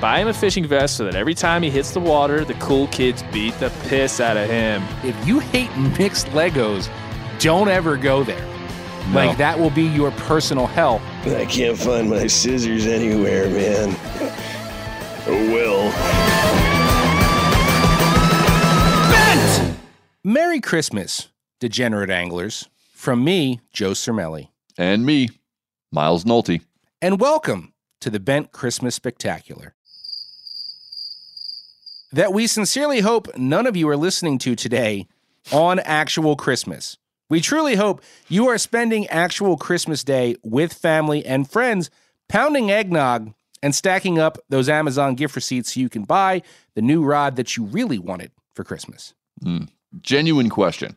Buy him a fishing vest so that every time he hits the water, the cool kids beat the piss out of him. If you hate mixed Legos, don't ever go there. Like that will be your personal hell. I can't find my scissors anywhere, man. Oh well. Merry Christmas, degenerate anglers. From me, Joe Cermele. And me, Miles Nolte. And welcome to the Bent Christmas Spectacular. That we sincerely hope none of you are listening to today on actual Christmas. We truly hope you are spending actual Christmas Day with family and friends, pounding eggnog and stacking up those Amazon gift receipts so you can buy the new rod that you really wanted for Christmas. Mm. Genuine question.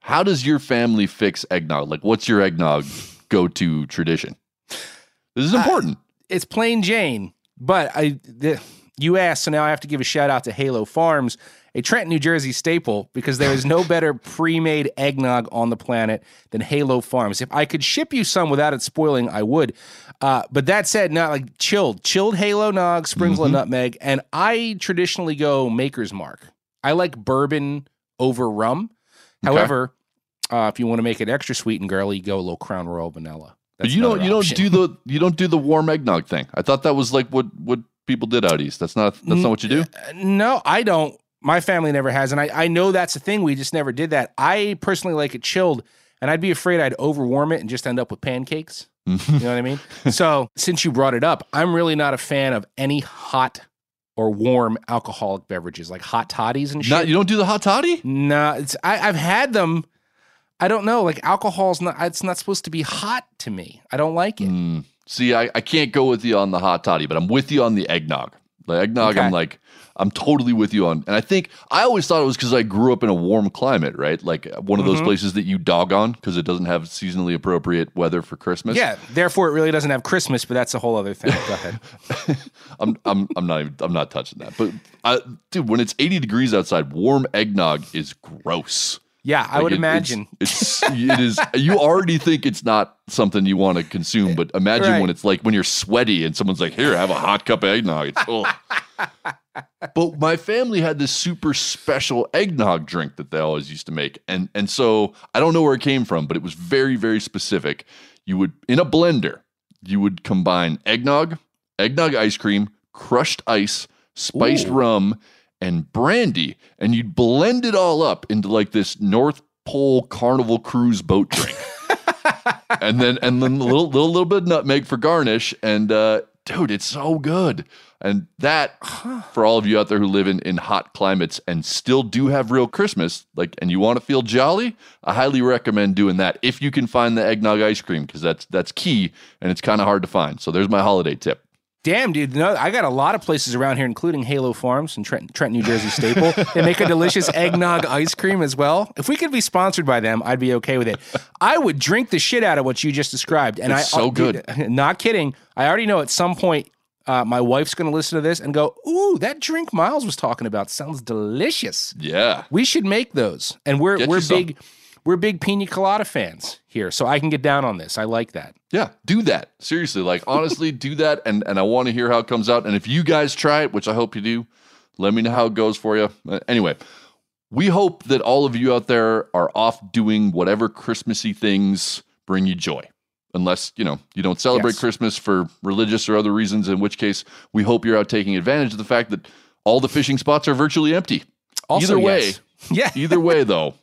How does your family fix eggnog? Like, what's your eggnog go to tradition? This is important. Uh, it's plain Jane, but I. The, you asked, so now I have to give a shout out to Halo Farms, a Trenton, New Jersey staple, because there is no better pre made eggnog on the planet than Halo Farms. If I could ship you some without it spoiling, I would. Uh, but that said, not like chilled, chilled Halo nog, sprinkle mm-hmm. nutmeg, and I traditionally go Maker's Mark. I like bourbon over rum. Okay. However, uh, if you want to make it extra sweet and girly, go a little Crown Royal vanilla. That's but you don't you option. don't do the you don't do the warm eggnog thing. I thought that was like what what people did out east. That's not that's not what you do. No, I don't. My family never has, and I I know that's a thing. We just never did that. I personally like it chilled, and I'd be afraid I'd overwarm it and just end up with pancakes. you know what I mean? So since you brought it up, I'm really not a fan of any hot or warm alcoholic beverages like hot toddies and shit. Not, you don't do the hot toddy? No, it's I, I've had them. I don't know. Like alcohol's not. It's not supposed to be hot to me. I don't like it. Mm. See, I, I can't go with you on the hot toddy, but I'm with you on the eggnog. The eggnog, okay. I'm like, I'm totally with you on. And I think I always thought it was because I grew up in a warm climate, right? Like one of those mm-hmm. places that you dog on because it doesn't have seasonally appropriate weather for Christmas. Yeah, therefore it really doesn't have Christmas, but that's a whole other thing. Go ahead. I'm I'm I'm not even, I'm not touching that. But I, dude, when it's 80 degrees outside, warm eggnog is gross. Yeah, I would it, imagine. It's, it's it is you already think it's not something you want to consume, but imagine right. when it's like when you're sweaty and someone's like, "Here, have a hot cup of eggnog." Oh. but my family had this super special eggnog drink that they always used to make, and and so I don't know where it came from, but it was very very specific. You would in a blender, you would combine eggnog, eggnog ice cream, crushed ice, spiced Ooh. rum and brandy, and you'd blend it all up into like this North Pole Carnival Cruise boat drink. and then and then a little little little bit of nutmeg for garnish, and uh, dude, it's so good. And that, for all of you out there who live in, in hot climates and still do have real Christmas, like, and you want to feel jolly, I highly recommend doing that if you can find the eggnog ice cream because that's that's key and it's kind of hard to find. So there's my holiday tip. Damn, dude. No, I got a lot of places around here, including Halo Farms and Trent, Trent, New Jersey staple. they make a delicious eggnog ice cream as well. If we could be sponsored by them, I'd be okay with it. I would drink the shit out of what you just described. And It's I so uh, dude, not kidding. I already know at some point uh, my wife's going to listen to this and go, "Ooh, that drink Miles was talking about sounds delicious." Yeah. We should make those. And we're Get we're some. We're big pina colada fans here, so I can get down on this. I like that. Yeah, do that. Seriously, like honestly, do that and and I want to hear how it comes out and if you guys try it, which I hope you do, let me know how it goes for you. Uh, anyway, we hope that all of you out there are off doing whatever Christmassy things bring you joy. Unless, you know, you don't celebrate Yes. Christmas for religious or other reasons, in which case we hope you're out taking advantage of the fact that all the fishing spots are virtually empty. Also, Either way, yes. Yeah. Either way, though,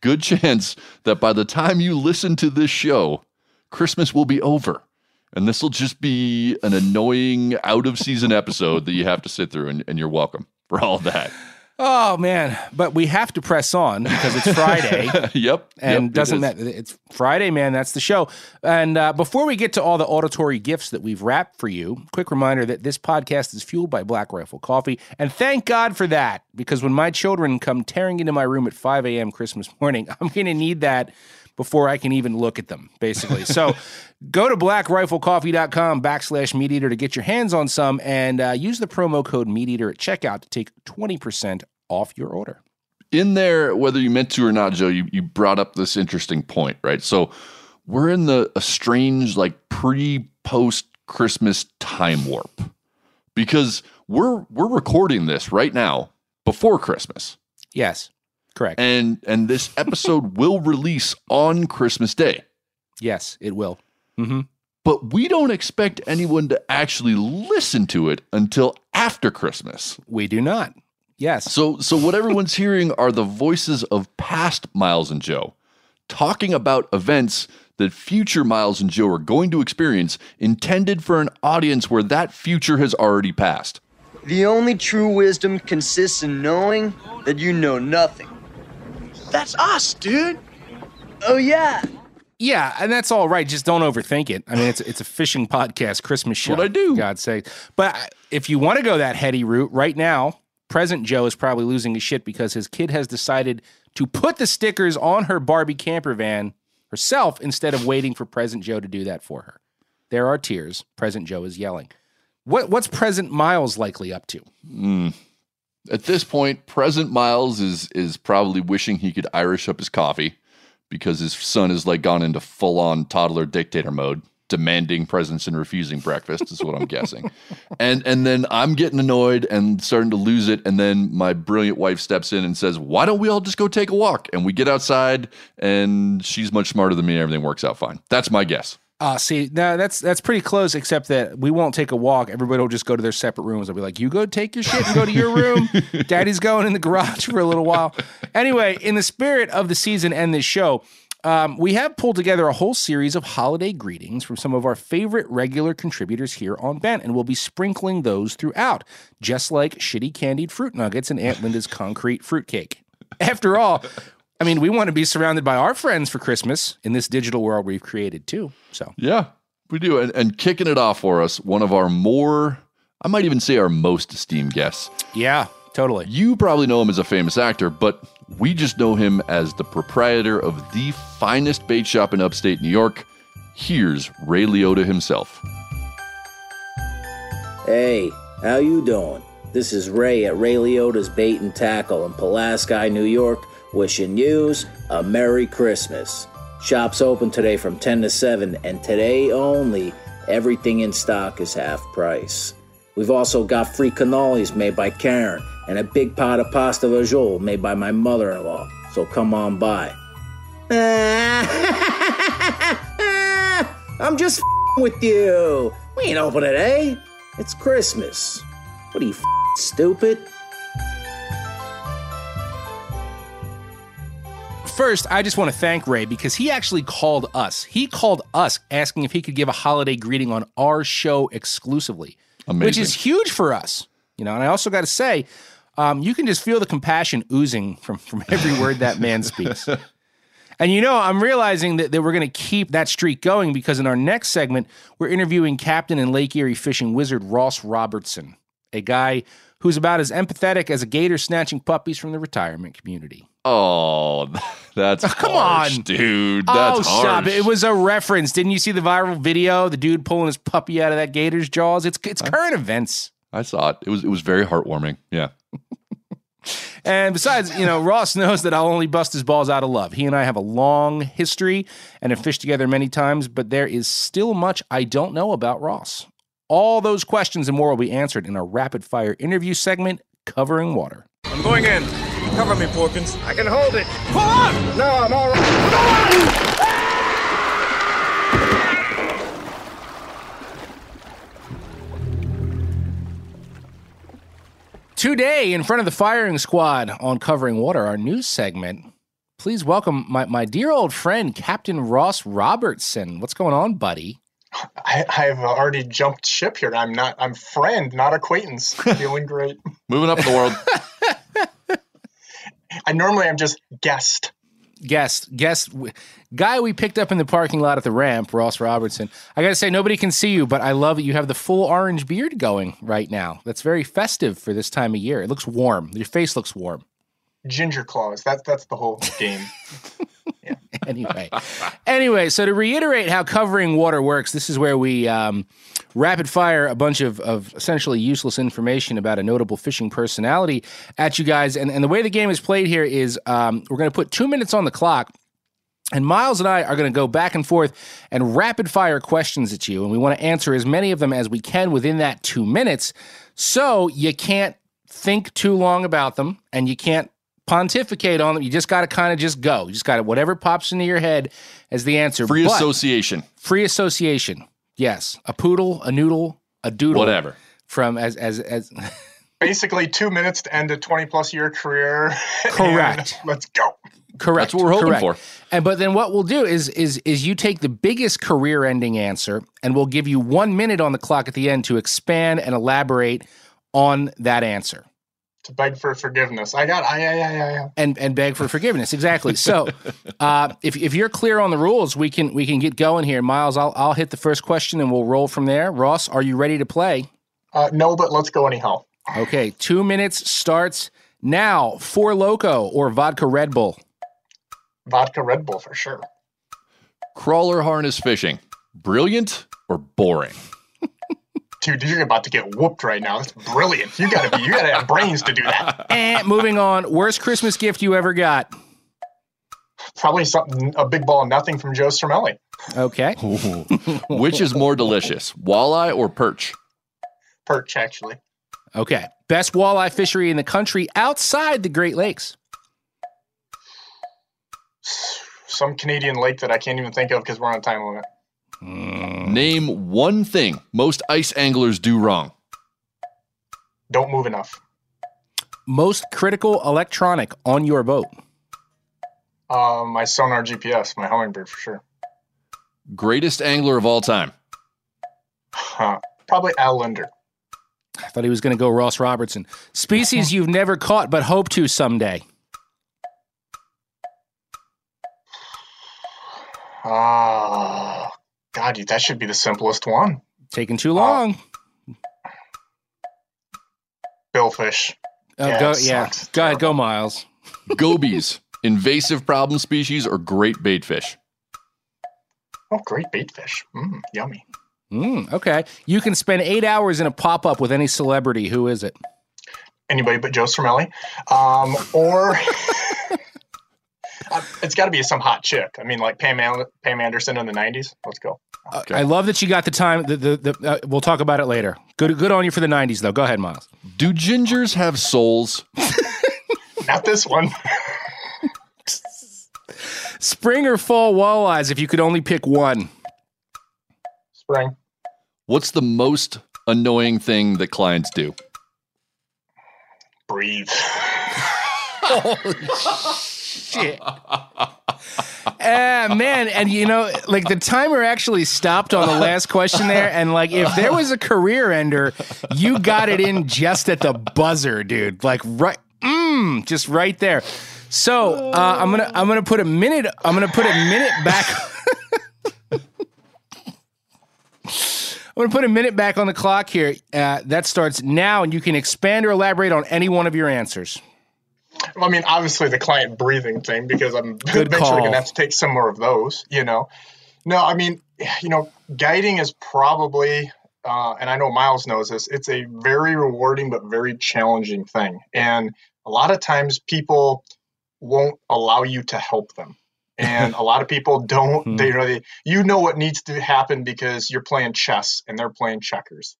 good chance that by the time you listen to this show, Christmas will be over. And this will just be an annoying out of season episode that you have to sit through, and, and you're welcome for all that. Oh man, but we have to press on because it's Friday. yep. and yep, doesn't is. matter. It's Friday, man. That's the show. And uh, before we get to all the auditory gifts that we've wrapped for you, quick reminder that this podcast is fueled by Black Rifle Coffee, and thank God for that. Because when my children come tearing into my room at 5 a.m. Christmas morning, I'm going to need that before I can even look at them, basically. So go to blackriflecoffee.com backslash meat eater to get your hands on some and uh, use the promo code meat eater at checkout to take 20% off your order. in there, whether you meant to or not, Joe, you, you brought up this interesting point, right? So we're in the a strange, like pre post Christmas time warp because we're we're recording this right now before Christmas. Yes, correct. And and this episode will release on Christmas Day. yes, it will. Mm-hmm. But we don't expect anyone to actually listen to it until after Christmas. We do not. Yes. So so what everyone's hearing are the voices of past Miles and Joe talking about events that future Miles and Joe are going to experience intended for an audience where that future has already passed. The only true wisdom consists in knowing that you know nothing. That's us, dude. Oh, yeah. Yeah, and that's all right. Just don't overthink it. I mean, it's it's a fishing podcast, Christmas show. what I do. God's sake. But if you want to go that heady route, right now, present Joe is probably losing his shit because his kid has decided to put the stickers on her Barbie camper van herself instead of waiting for present Joe to do that for her. There are tears. Present Joe is yelling. What what's present Miles likely up to? Mm. At this point, present Miles is is probably wishing he could Irish up his coffee because his son has like gone into full on toddler dictator mode, demanding presents and refusing breakfast is what I'm guessing. And and then I'm getting annoyed and starting to lose it. And then my brilliant wife steps in and says, "Why don't we all just go take a walk?" And we get outside, and she's much smarter than me. and Everything works out fine. That's my guess. Uh, see, now that's that's pretty close, except that we won't take a walk. Everybody will just go to their separate rooms. I'll be like, you go take your shit and go to your room. Daddy's going in the garage for a little while. Anyway, in the spirit of the season and this show, um, we have pulled together a whole series of holiday greetings from some of our favorite regular contributors here on Bent, and we'll be sprinkling those throughout, just like shitty candied fruit nuggets and Aunt Linda's concrete fruitcake. After all, I mean, we want to be surrounded by our friends for Christmas in this digital world we've created too. So Yeah, we do. And, and kicking it off for us, one of our more, I might even say our most esteemed guests. Yeah, totally. You probably know him as a famous actor, but we just know him as the proprietor of the finest bait shop in upstate New York. Here's Ray Liotta himself. Hey, how you doing? This is Ray at Ray Liotta's Bait and Tackle in Pulaski, New York, wishing yous a Merry Christmas. Shop's open today from 10 to 7, and today only, everything in stock is half price. We've also got free cannolis made by Karen and a big pot of pasta vajol made by my mother-in-law, so come on by. I'm just with you. We ain't open today. It's Christmas. What are you, stupid? First, I just want to thank Ray because he actually called us. He called us asking if he could give a holiday greeting on our show exclusively, which is huge for us. You know, and I also got to say, um, you can just feel the compassion oozing from from every word that man speaks. And you know, I'm realizing that, that we're going to keep that streak going because in our next segment, we're interviewing Captain and Lake Erie fishing wizard Ross Robertson, a guy who's about as empathetic as a gator snatching puppies from the retirement community. Oh, that's oh, Come harsh, on. dude. Oh, that's oh, stop harsh. it. It was a reference. Didn't you see the viral video? The dude pulling his puppy out of that gator's jaws? It's it's current events. I saw it. It was it was very heartwarming. Yeah. And besides, you know, Ross knows that I'll only bust his balls out of love. He and I have a long history and have fished together many times, but there is still much I don't know about Ross. All those questions and more will be answered in our rapid fire interview segment covering water. I'm going in. Cover me, Porkins. I can hold it. Pull on! No, I'm all right. Today, in front of the firing squad on Covering Water, our news segment, please welcome my, my dear old friend, Captain Ross Robertson. What's going on, buddy? I, I've already jumped ship here. I'm not. I'm friend, not acquaintance. Feeling great. Moving up in the world. I normally I'm just guest. guest guest guy we picked up in the parking lot at the ramp ross robertson. I gotta say nobody can see you but i love that you have the full orange beard going right now. That's very festive for this time of year. It looks warm. Your face looks warm. Ginger claws. That's that's the whole game. anyway. Anyway so to reiterate how covering water works this is where we um, rapid fire a bunch of, of essentially useless information about a notable fishing personality at you guys and, and the way the game is played here is um, we're going to put two minutes on the clock and Miles and I are going to go back and forth and rapid fire questions at you. And we want to answer as many of them as we can within that two minutes. So you can't think too long about them and you can't pontificate on them. You just got to kind of just go. You just got to, whatever pops into your head as the answer. Free But- association. Free association. Yes. A poodle, a noodle, a doodle. Whatever. From as, as, as, Basically, two minutes to end a 20 plus year career. Correct. Let's go. Correct. That's what we're hoping correct. for. And but then what we'll do is is is you take the biggest career ending answer and we'll give you 1 minute on the clock at the end to expand and elaborate on that answer. To beg for forgiveness. I got. I. I. I. I. And and beg for forgiveness. Exactly. So, uh, if if you're clear on the rules, we can we can get going here. Miles, I'll I'll hit the first question and we'll roll from there. Ross, are you ready to play? Uh, no, but let's go anyhow. Okay, 2 minutes starts now. Four Loco or vodka Red Bull? Vodka Red Bull for sure. Crawler harness fishing. Brilliant or boring? Dude, you're about to get whooped right now. That's brilliant. You gotta be. You gotta have brains to do that. And moving on, worst Christmas gift you ever got? Probably something. A big ball of nothing from Joe Cermele. Okay. Which is more delicious, walleye or perch? Perch, actually. Okay. Best walleye fishery in the country outside the Great Lakes. Some Canadian lake that I can't even think of because we're on a time limit. Name one thing most ice anglers do wrong. Don't move enough. Most critical electronic on your boat. Uh, my sonar GPS, my Humminbird for sure. Greatest angler of all time. Huh. Probably Al Lindner. I thought he was going to go Ross Robertson. Species you've never caught but hope to someday. Ah, God, you- that should be the simplest one. Taking too long. Billfish. Oh, yeah, go, yeah. Go ahead, go Miles. Gobies, invasive problem species or great bait fish? Oh, great bait fish. Mm, yummy. Mm, okay. You can spend eight hours in a pop up with any celebrity. Who is it? Anybody but Joe Cermele. Um, or Uh, it's got to be some hot chick. I mean, like Pam, An- Pam Anderson in the 90s. Let's go. I love that you got the time. The, the, the, uh, we'll talk about it later. Good, good on you for the 90s, though. Go ahead, Miles. Do gingers have souls? Not this one. Spring or fall walleyes, if you could only pick one. Spring. What's the most annoying thing that clients do? Breathe. Shit. Uh, man, and you know, like the timer actually stopped on the last question there, and like if there was a career ender, you got it in just at the buzzer, dude. Like right, mm, just right there. So uh, I'm gonna I'm gonna put a minute. I'm gonna put a minute back. I'm gonna put a minute back on the clock here. Uh, that starts now, and you can expand or elaborate on any one of your answers. I mean, obviously the client breathing thing because I'm Good eventually call. going to have to take some more of those. You know, no, I mean, you know, guiding is probably, uh, and I know Miles knows this. It's a very rewarding but very challenging thing, and a lot of times people won't allow you to help them. And a lot of people don't. They really, you know what needs to happen because you're playing chess and they're playing checkers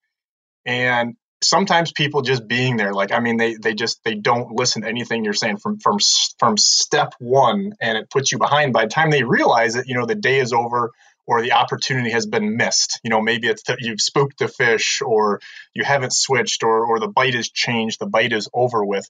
and sometimes people just being there like i mean they they just they don't listen to anything you're saying from from from step one and it puts you behind by the time they realize it you know the day is over or the opportunity has been missed you know maybe it's that you've spooked the fish or you haven't switched or or the bite has changed the bite is over with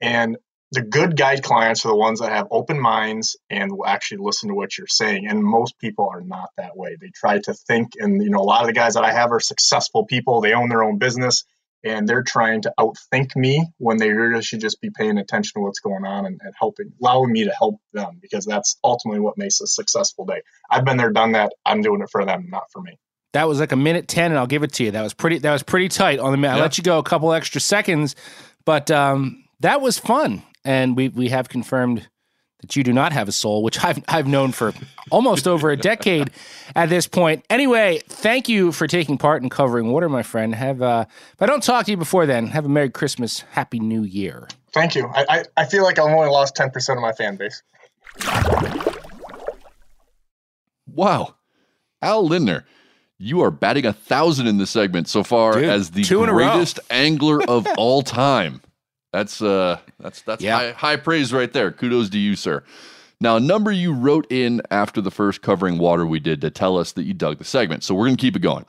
and the good guide clients are the ones that have open minds and will actually listen to what you're saying. And most people are not that way. They try to think, and you know, a lot of the guys that I have are successful people. They own their own business, and they're trying to outthink me when they really should just be paying attention to what's going on and, and helping, allowing me to help them because that's ultimately what makes a successful day. I've been there, done that. I'm doing it for them, not for me. That was like a minute ten, and I'll give it to you. That was pretty. That was pretty tight on the minute. I Yeah. let you go a couple extra seconds, but um, that was fun. And we we have confirmed that you do not have a soul, which I've I've known for almost over a decade at this point. Anyway, thank you for taking part in covering water, my friend. Have uh, if I don't talk to you before then, have a Merry Christmas, Happy New Year. Thank you. I, I, I feel like I've only lost 10% of my fan base. Wow. Al Lindner, you are batting a thousand in this segment so far Dude, as the two in a row. greatest angler of all time. That's uh that's that's Yeah. high, high praise right there. Kudos to you, sir. Now, a number you wrote in after the first covering water we did to tell us that you dug the segment. So we're gonna keep it going.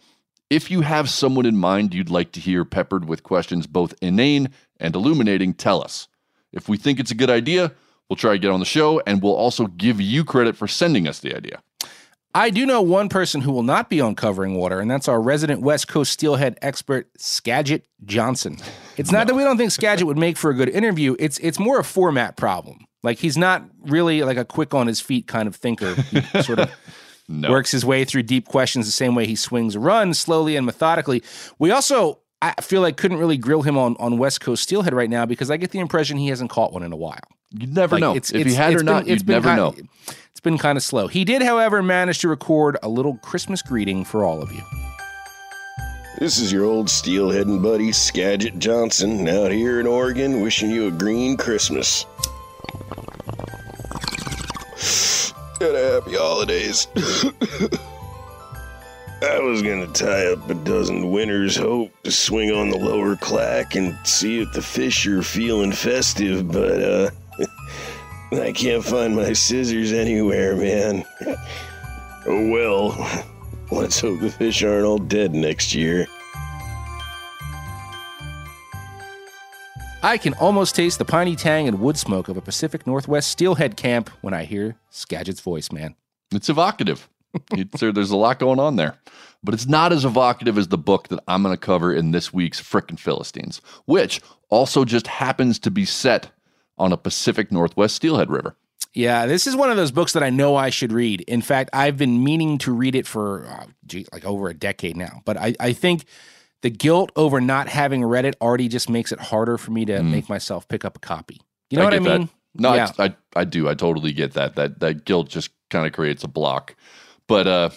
If you have someone in mind you'd like to hear peppered with questions both inane and illuminating, tell us. If we think it's a good idea, we'll try to get on the show and we'll also give you credit for sending us the idea. I do know one person who will not be on covering water, and that's our resident West Coast steelhead expert, Skagit Johnson. It's not that we don't think Skagit would make for a good interview. It's it's more a format problem. Like he's not really like a quick on his feet kind of thinker. He sort of works his way through deep questions the same way he swings a run, slowly and methodically. We also I feel like I couldn't really grill him on on West Coast steelhead right now because I get the impression he hasn't caught one in a while. You'd never Like, know. it's- if it's- you had it's or not, been- it's you'd been never kind- know. It's been kind of slow. He did, however, manage to record a little Christmas greeting for all of you. This is your old steelheading buddy, Skagit Johnson, out here in Oregon, wishing you a green Christmas. And a happy holidays. I was gonna tie up a dozen Winter's Hope to swing on the lower clack and see if the fish are feeling festive, but uh, I can't find my scissors anywhere, man. oh well. Let's hope the fish aren't all dead next year. I can almost taste the piney tang and wood smoke of a Pacific Northwest steelhead camp when I hear Skagit's voice, man. It's evocative. There's a lot going on there. But it's not as evocative as the book that I'm going to cover in this week's Frickin' Philistines, which also just happens to be set on a Pacific Northwest steelhead river. Yeah, this is one of those books that I know I should read. In fact, I've been meaning to read it for uh, gee, like over a decade now. But I, I think the guilt over not having read it already just makes it harder for me to make myself pick up a copy. You know what I get that. mean? No, yeah. I, I I do. I totally get that. That that guilt just kind of creates a block. But uh,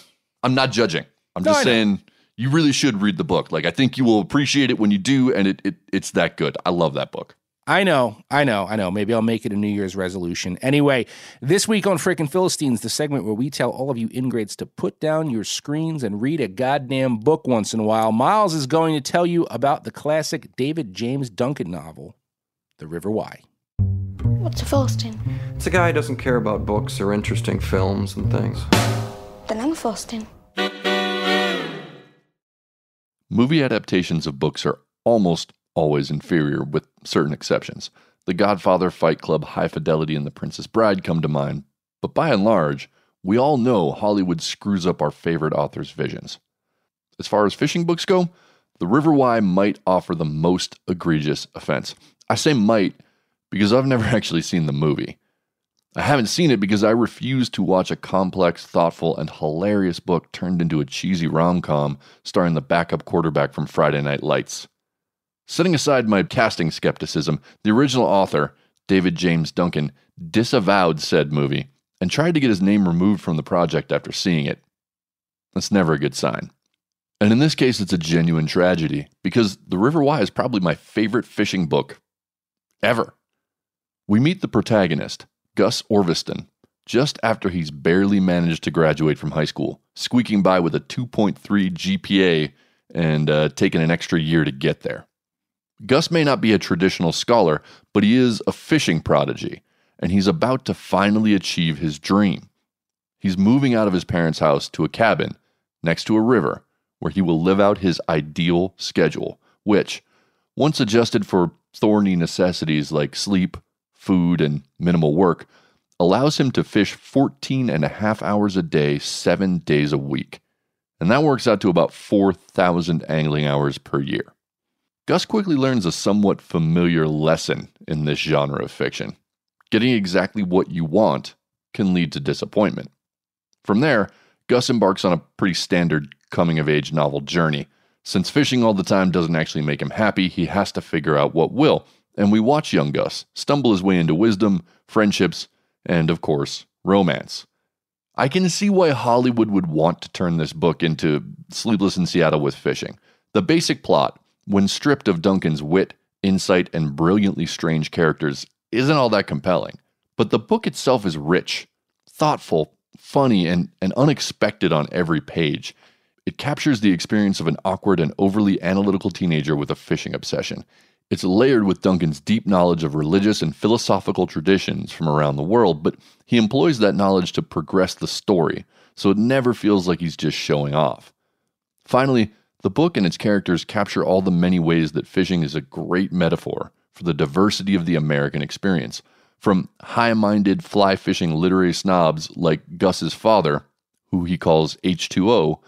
I'm not judging. I'm No, just saying you really should read the book. Like I think you will appreciate it when you do, and it, it it's that good. I love that book. I know, I know, I know. Maybe I'll make it a New Year's resolution. Anyway, this week on Frickin' Philistines, the segment where we tell all of you ingrates to put down your screens and read a goddamn book once in a while. Miles is going to tell you about the classic David James Duncan novel, The River Why. What's a Philistine? It's a guy who doesn't care about books or interesting films and things. Then I'm. Movie adaptations of books are almost always inferior, with certain exceptions. The Godfather, Fight Club, High Fidelity, and The Princess Bride come to mind, but by and large, We all know Hollywood screws up our favorite authors' visions. As far as fishing books go, The River Why might offer the most egregious offense. I say might because I've never actually seen the movie. I haven't seen it because I refuse to watch a complex, thoughtful, and hilarious book turned into a cheesy rom com starring the backup quarterback from Friday Night Lights. Setting aside my casting skepticism, the original author, David James Duncan, disavowed said movie and tried to get his name removed from the project after seeing it. That's never a good sign. And in this case, it's a genuine tragedy because The River Why is probably my favorite fishing book ever. We meet the protagonist, Gus Orviston, just after he's barely managed to graduate from high school, squeaking by with a 2.3 GPA and uh, taking an extra year to get there. Gus may not be a traditional scholar, but he is a fishing prodigy, and he's about to finally achieve his dream. He's moving out of his parents' house to a cabin next to a river where he will live out his ideal schedule, which, once adjusted for thorny necessities like sleep, food, and minimal work, allows him to fish 14 and a half hours a day, seven days a week. And that works out to about 4,000 angling hours per year. Gus quickly learns a somewhat familiar lesson in this genre of fiction. Getting exactly what you want can lead to disappointment. From there, Gus embarks on a pretty standard coming of age novel journey. Since fishing all the time doesn't actually make him happy, he has to figure out what will and we watch young Gus stumble his way into wisdom, friendships, and, of course, romance. I can see why Hollywood would want to turn this book into Sleepless in Seattle with Fishing. The basic plot, when stripped of Duncan's wit, insight, and brilliantly strange characters, isn't all that compelling. But the book itself is rich, thoughtful, funny, and, and unexpected on every page. It captures the experience of an awkward and overly analytical teenager with a fishing obsession. It's layered with Duncan's deep knowledge of religious and philosophical traditions from around the world, but he employs that knowledge to progress the story, so it never feels like he's just showing off. Finally, the book and its characters capture all the many ways that fishing is a great metaphor for the diversity of the American experience. From high minded fly fishing literary snobs like Gus's father, who he calls H2O,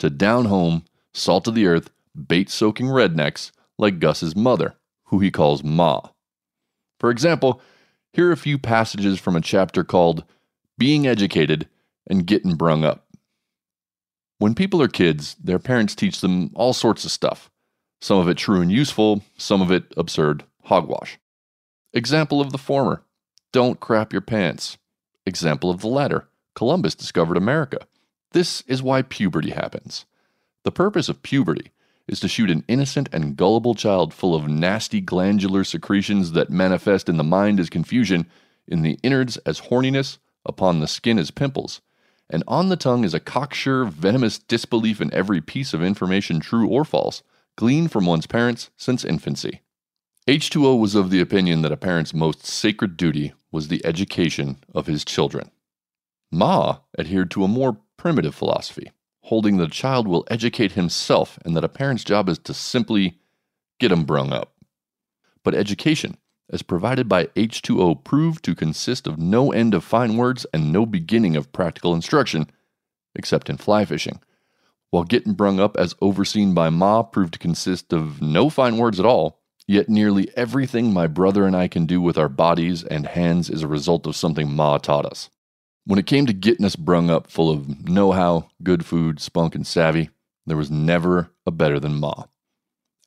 to down home, salt of the earth, bait soaking rednecks like Gus's mother who he calls Ma. For example, here are a few passages from a chapter called Being Educated and Getting Brung Up. When people are kids, their parents teach them all sorts of stuff. Some of it true and useful, some of it absurd hogwash. Example of the former don't crap your pants. Example of the latter Columbus discovered America. This is why puberty happens. The purpose of puberty is to shoot an innocent and gullible child full of nasty glandular secretions that manifest in the mind as confusion, in the innards as horniness, upon the skin as pimples, and on the tongue as a cocksure, venomous disbelief in every piece of information, true or false, gleaned from one's parents since infancy. H2O was of the opinion that a parent's most sacred duty was the education of his children. Ma adhered to a more primitive philosophy holding that a child will educate himself and that a parent's job is to simply get him brung up. But education, as provided by H2O, proved to consist of no end of fine words and no beginning of practical instruction, except in fly fishing, while getting brung up as overseen by Ma proved to consist of no fine words at all, yet nearly everything my brother and I can do with our bodies and hands is a result of something Ma taught us. When it came to getting us brung up full of know how, good food, spunk, and savvy, there was never a better than Ma.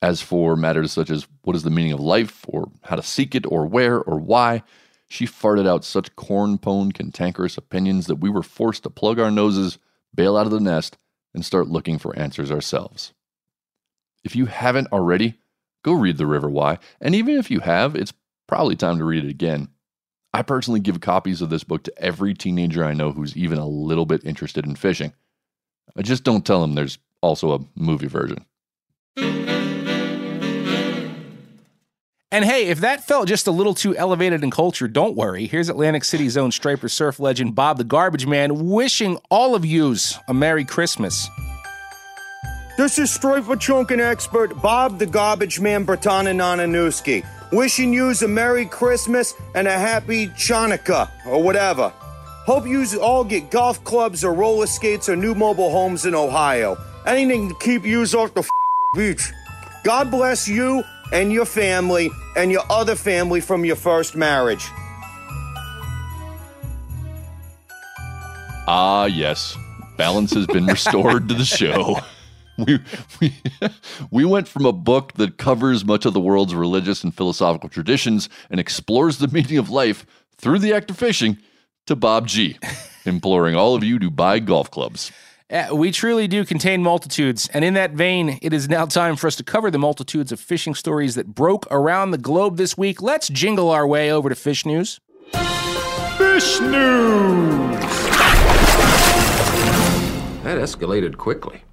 As for matters such as what is the meaning of life, or how to seek it, or where, or why, she farted out such corn pone, cantankerous opinions that we were forced to plug our noses, bail out of the nest, and start looking for answers ourselves. If you haven't already, go read The River Why, and even if you have, it's probably time to read it again. I personally give copies of this book to every teenager I know who's even a little bit interested in fishing. I just don't tell them there's also a movie version. And hey, if that felt just a little too elevated in culture, don't worry. Here's Atlantic City's own striper surf legend Bob the Garbage Man wishing all of yous a Merry Christmas. This is striper chunking expert Bob the Garbage Man Bertana Wishing yous a Merry Christmas and a Happy Chanukah or whatever. Hope you all get golf clubs or roller skates or new mobile homes in Ohio. Anything to keep you off the beach. God bless you and your family and your other family from your first marriage. Ah, yes. Balance has been restored to the show. We, we, we went from a book that covers much of the world's religious and philosophical traditions and explores the meaning of life through the act of fishing to Bob G, imploring all of you to buy golf clubs. Uh, we truly do contain multitudes. And in that vein, it is now time for us to cover the multitudes of fishing stories that broke around the globe this week. Let's jingle our way over to Fish News. Fish News! That escalated quickly.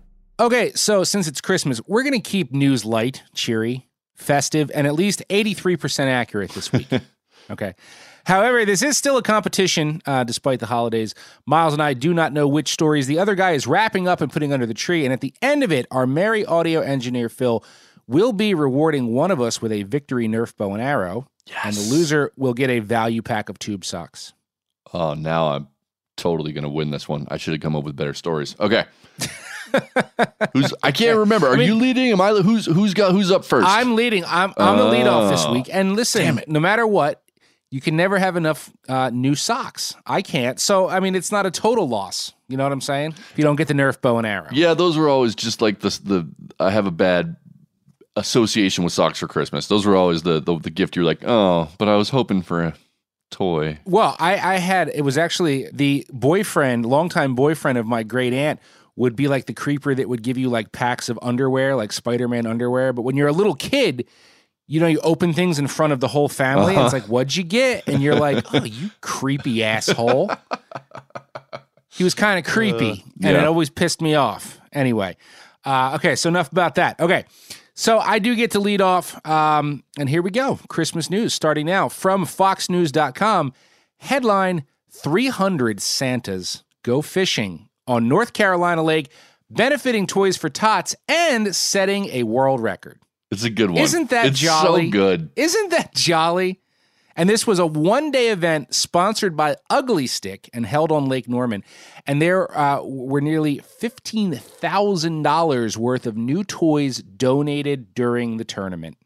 Okay, so since it's Christmas, we're going to keep news light, cheery, festive, and at least 83% accurate this week. okay. However, this is still a competition uh, despite the holidays. Miles and I do not know which stories the other guy is wrapping up and putting under the tree. And at the end of it, our merry audio engineer, Phil, will be rewarding one of us with a victory Nerf bow and arrow. Yes. And the loser will get a value pack of tube socks. Oh, now I'm totally going to win this one. I should have come up with better stories. Okay. who's I can't remember. Are I mean, you leading? Am I who's who's got who's up first? I'm leading. I'm I'm the lead off this week. And listen, no matter what, you can never have enough uh, new socks. I can't. So I mean, it's not a total loss. You know what I'm saying? If you don't get the Nerf bow and arrow. Yeah, those were always just like the the. I have a bad association with socks for Christmas. Those were always the the, the gift. You're like, oh, but I was hoping for a toy. Well, I I had it was actually the boyfriend, longtime boyfriend of my great aunt would be like the creeper that would give you like packs of underwear, like Spider Man underwear. But when you're a little kid, you know, you open things in front of the whole family. Uh-huh. And it's uh-huh. like, what'd you get? And you're like, oh, you creepy asshole. he was kind of creepy, uh, yeah. and it always pissed me off. Anyway, uh, okay, so enough about that. Okay, so I do get to lead off, um, and here we go. Christmas news starting now from FoxNews.com. Headline: 300 Santas go fishing on North Carolina Lake, benefiting Toys for Tots and setting a world record. It's a good one. Isn't that it's jolly? so good. Isn't that jolly? And this was a one day event sponsored by Ugly Stik and held on Lake Norman. And there uh, were nearly $15,000 worth of new toys donated during the tournament.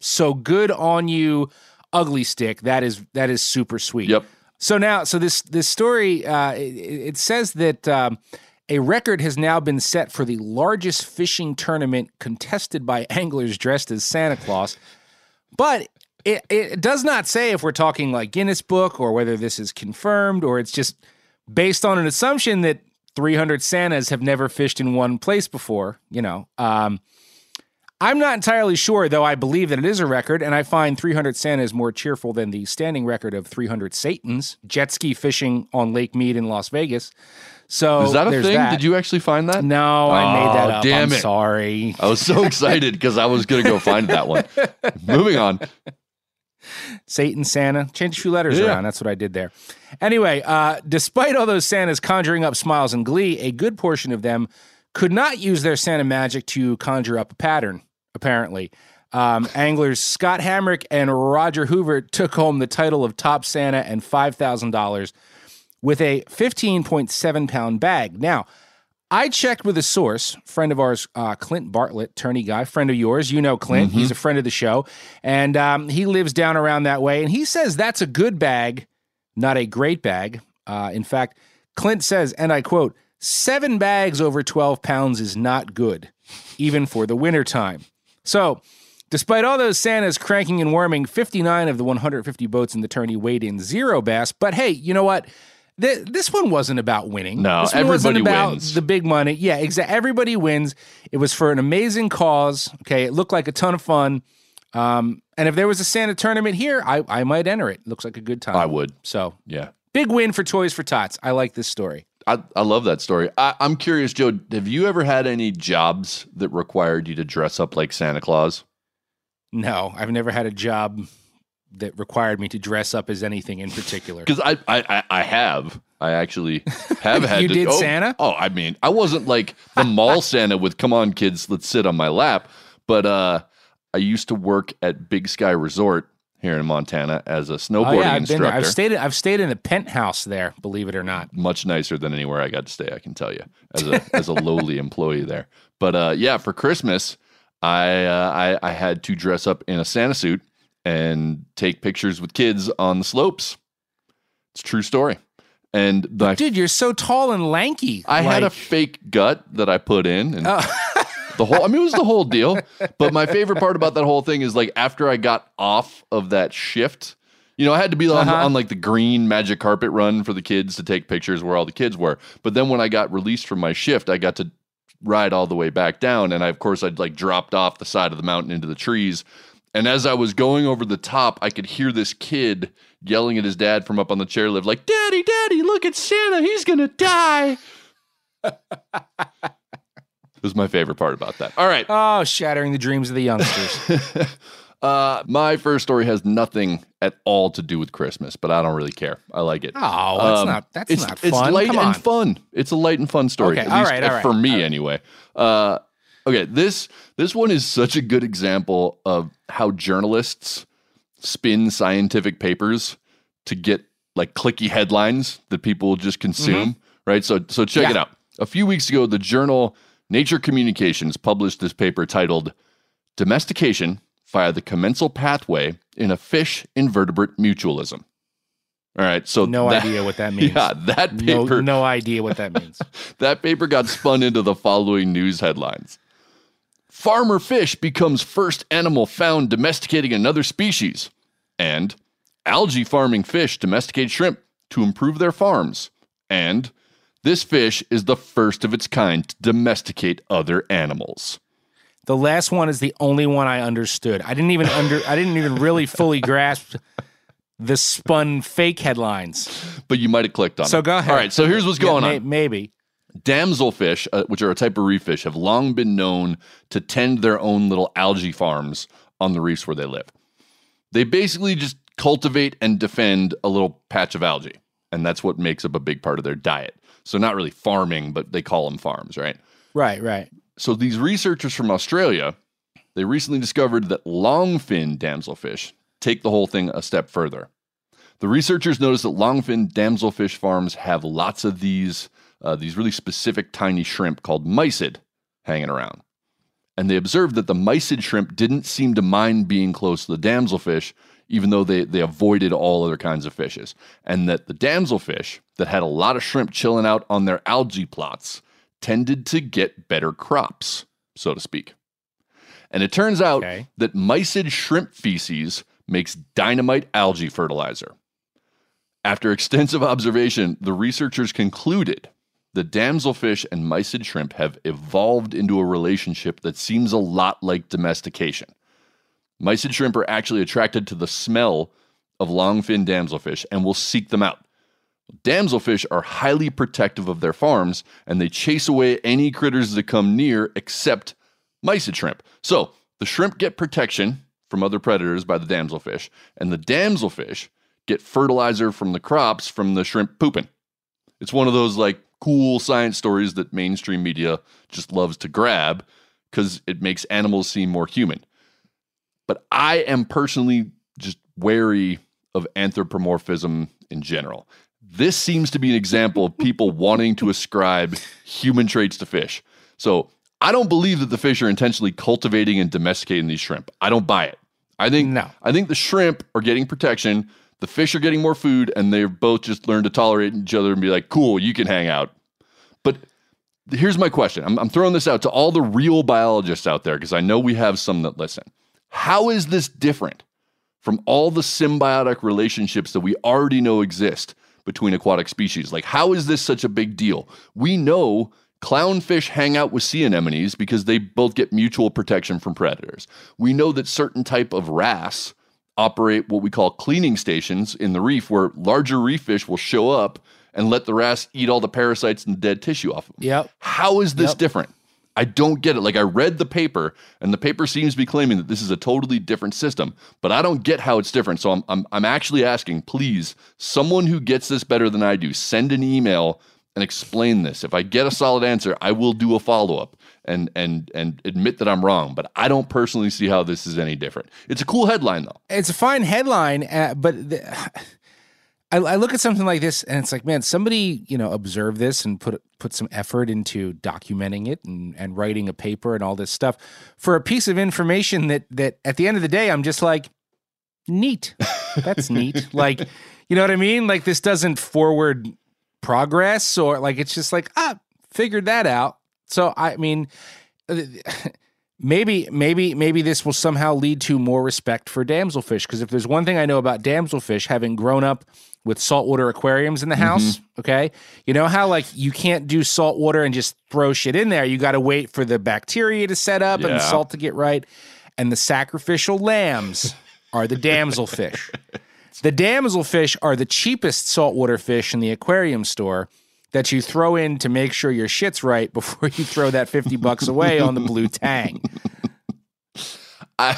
So good on you, Ugly Stik. That is that is super sweet. Yep. So now, so this this story uh, it, it, says that um, a record has now been set for the largest fishing tournament contested by anglers dressed as Santa Claus, but it, it does not say if we're talking like Guinness Book or whether this is confirmed or it's just based on an assumption that 300 Santas have never fished in one place before. You know, um, I'm not entirely sure, though I believe that it is a record, and I find 300 Santas more cheerful than the standing record of 300 Satans jet ski fishing on Lake Mead in Las Vegas. So is that a thing? That. Did you actually find that? No, oh, I made that up. Damn I'm it. sorry. I was so excited because I was going to go find that one. Moving on. Satan, Santa, change a few letters yeah. around. That's what I did there. Anyway, uh, despite all those Santas conjuring up smiles and glee, a good portion of them could not use their Santa magic to conjure up a pattern apparently. Um, anglers Scott Hamrick and Roger Hoover took home the title of Top Santa and $5,000 with a 15.7 pound bag. Now, I checked with a source, friend of ours, uh, Clint Bartlett, tourney guy, friend of yours. You know Clint. Mm-hmm. He's a friend of the show. And um, he lives down around that way. And he says that's a good bag, not a great bag. Uh, in fact, Clint says, and I quote, seven bags over 12 pounds is not good, even for the wintertime. So, despite all those Santas cranking and worming, 59 of the 150 boats in the tourney weighed in zero bass. But hey, you know what? this one wasn't about winning. No, this one everybody wasn't about wins. The big money. Yeah, exactly. Everybody wins. It was for an amazing cause. Okay, it looked like a ton of fun. Um, and if there was a Santa tournament here, I, I might enter it. Looks like a good time. I would. So yeah, big win for Toys for Tots. I like this story. I, I love that story. I, I'm curious, Joe. Have you ever had any jobs that required you to dress up like Santa Claus? No, I've never had a job that required me to dress up as anything in particular. Because I, I, I have. I actually have had. you to, did oh, Santa? Oh, I mean, I wasn't like the mall Santa with "Come on, kids, let's sit on my lap," but uh, I used to work at Big Sky Resort, here in Montana as a Oh yeah, I've been instructor. there. I've stayed. I've stayed in a penthouse there. Believe it or not. much nicer than anywhere I got to stay. I can tell you as a as a lowly employee there. But uh, yeah, for Christmas, I, uh, I I had to dress up in a Santa suit and take pictures with kids on the slopes. It's a true story. And the, Dude, you're so tall and lanky. I had a fake gut that I put in, and Oh. the whole. I mean, it was the whole deal. But my favorite part about that whole thing is like after I got off of that shift, you know, I had to be on, Uh-huh. on like the green magic carpet run for the kids to take pictures where all the kids were. But then when I got released from my shift, I got to ride all the way back down, and I, of course, I'd like dropped off the side of the mountain into the trees. And as I was going over the top, I could hear this kid yelling at his dad from up on the chairlift, like, Daddy, Daddy, look at Santa. He's going to die. It was my favorite part about that. All right. Oh, shattering the dreams of the youngsters. Uh, my first story has nothing at all to do with Christmas, but I don't really care. I like it. Oh, that's not- that's it's, not It's fun. light Come and fun. It's a light and fun story. Okay, at all least right, all right, for me right. anyway. Uh, okay, this this one is such a good example of how journalists spin scientific papers to get like clicky headlines that people will just consume. Right. So so check it Mm-hmm. Out. A few weeks ago, the journal Nature Communications published this paper titled Domestication via the Commensal Pathway in a Fish Invertebrate Mutualism. All right. So No that- idea what that means. Yeah, that no, paper no idea what that means. that paper got spun into the following news headlines. Farmer fish becomes first animal found domesticating another species. And algae farming fish domesticate shrimp to improve their farms. And this fish is the first of its kind to domesticate other animals. The last one is the only one I understood. I didn't even under. I didn't even really fully grasp the spun fake headlines. But you might have clicked on So it. go ahead. All right, so here's what's Yeah, going may- on. Maybe. Damselfish, uh, which are a type of reef fish, have long been known to tend their own little algae farms on the reefs where they live. They basically just cultivate and defend a little patch of algae, and that's what makes up a big part of their diet. So, not really farming, but they call them farms, right? Right. Right. So, these researchers from Australia, they recently discovered that longfin damselfish take the whole thing a step further. The researchers noticed that longfin damselfish farms have lots of these uh, these really specific tiny shrimp called mysid hanging around. And they observed that the mysid shrimp didn't seem to mind being close to the damselfish, even though they, they avoided all other kinds of fishes. And that the damselfish that had a lot of shrimp chilling out on their algae plots tended to get better crops, so to speak. And it turns out that mysid shrimp feces makes dynamite algae fertilizer. After extensive observation, the researchers concluded that damselfish and mysid shrimp have evolved into a relationship that seems a lot like domestication. Mysid shrimp are actually attracted to the smell of longfin damselfish and will seek them out. Damselfish are highly protective of their farms and they chase away any critters that come near except mysid shrimp. So the shrimp get protection from other predators by the damselfish, and the damselfish get fertilizer from the crops from the shrimp pooping. It's one of those like cool science stories that mainstream media just loves to grab because it makes animals seem more human. But I am personally just wary of anthropomorphism in general. This seems to be an example of people wanting to ascribe human traits to fish. So I don't believe that the fish are intentionally cultivating and domesticating these shrimp. I don't buy it. I think no. I think the shrimp are getting protection, the fish are getting more food, and they've both just learned to tolerate each other and be like, cool, you can hang out. But here's my question. I'm, I'm throwing this out to all the real biologists out there because I know we have some that listen. How is this different from all the symbiotic relationships that we already know exist between aquatic species? Like, how is this such a big deal? We know clownfish hang out with sea anemones because they both get mutual protection from predators. We know that certain type of wrasse operate what we call cleaning stations in the reef where larger reef fish will show up and let the wrasse eat all the parasites and dead tissue off of them. Yep. How is this Yep. different? I don't get it. Like I read the paper, and the paper seems to be claiming that this is a totally different system, but I don't get how it's different. So I'm I'm, I'm actually asking, please, someone who gets this better than I do, send an email and explain this. If I get a solid answer, I will do a follow up and and and admit that I'm wrong. But I don't personally see how this is any different. It's a cool headline though. It's a fine headline, uh, but the, I, I look at something like this and it's like, man, somebody you know observed this and put put some effort into documenting it and, and writing a paper and all this stuff for a piece of information that that at the end of the day, I'm just like, neat. That's neat. Like, you know what I mean? Like this doesn't forward progress or like it's just like ah figured that out. So I mean. maybe maybe maybe this will somehow lead to more respect for damselfish because if there's one thing i know about damselfish having grown up with saltwater aquariums in the house Mm-hmm. okay? You know how like you can't do saltwater and just throw shit in there? You got to wait for the bacteria to set up and the salt to get right. And the sacrificial lambs are the damselfish the damselfish are the cheapest saltwater fish in the aquarium store that you throw in to make sure your shit's right before you throw that 50 bucks away on the blue tang.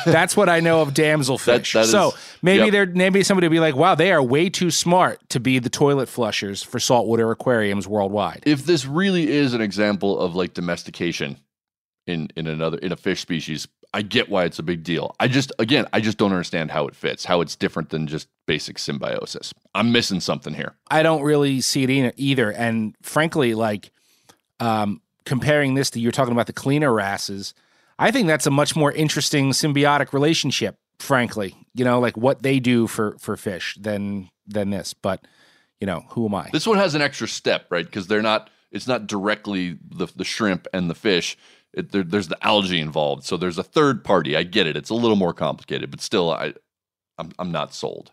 That's what I know of damselfish. That- that so is- maybe yep. there maybe somebody would be like, wow, they are way too smart to be the toilet flushers for saltwater aquariums worldwide. If this really is an example of like domestication in in another in a fish species, I get why it's a big deal. I just again, I just don't understand how it fits, how it's different than just basic symbiosis. I'm missing something here. I don't really see it either, either. And frankly, like um, comparing this to you're talking about the cleaner wrasses, I think that's a much more interesting symbiotic relationship. Frankly, you know, like what they do for for fish than than this. But you know, who am I? This one has an extra step, right? Because they're not. It's not directly the the shrimp and the fish. It, there, there's the algae involved, so there's a third party. I get it. It's a little more complicated, but still, I, I'm I'm not sold.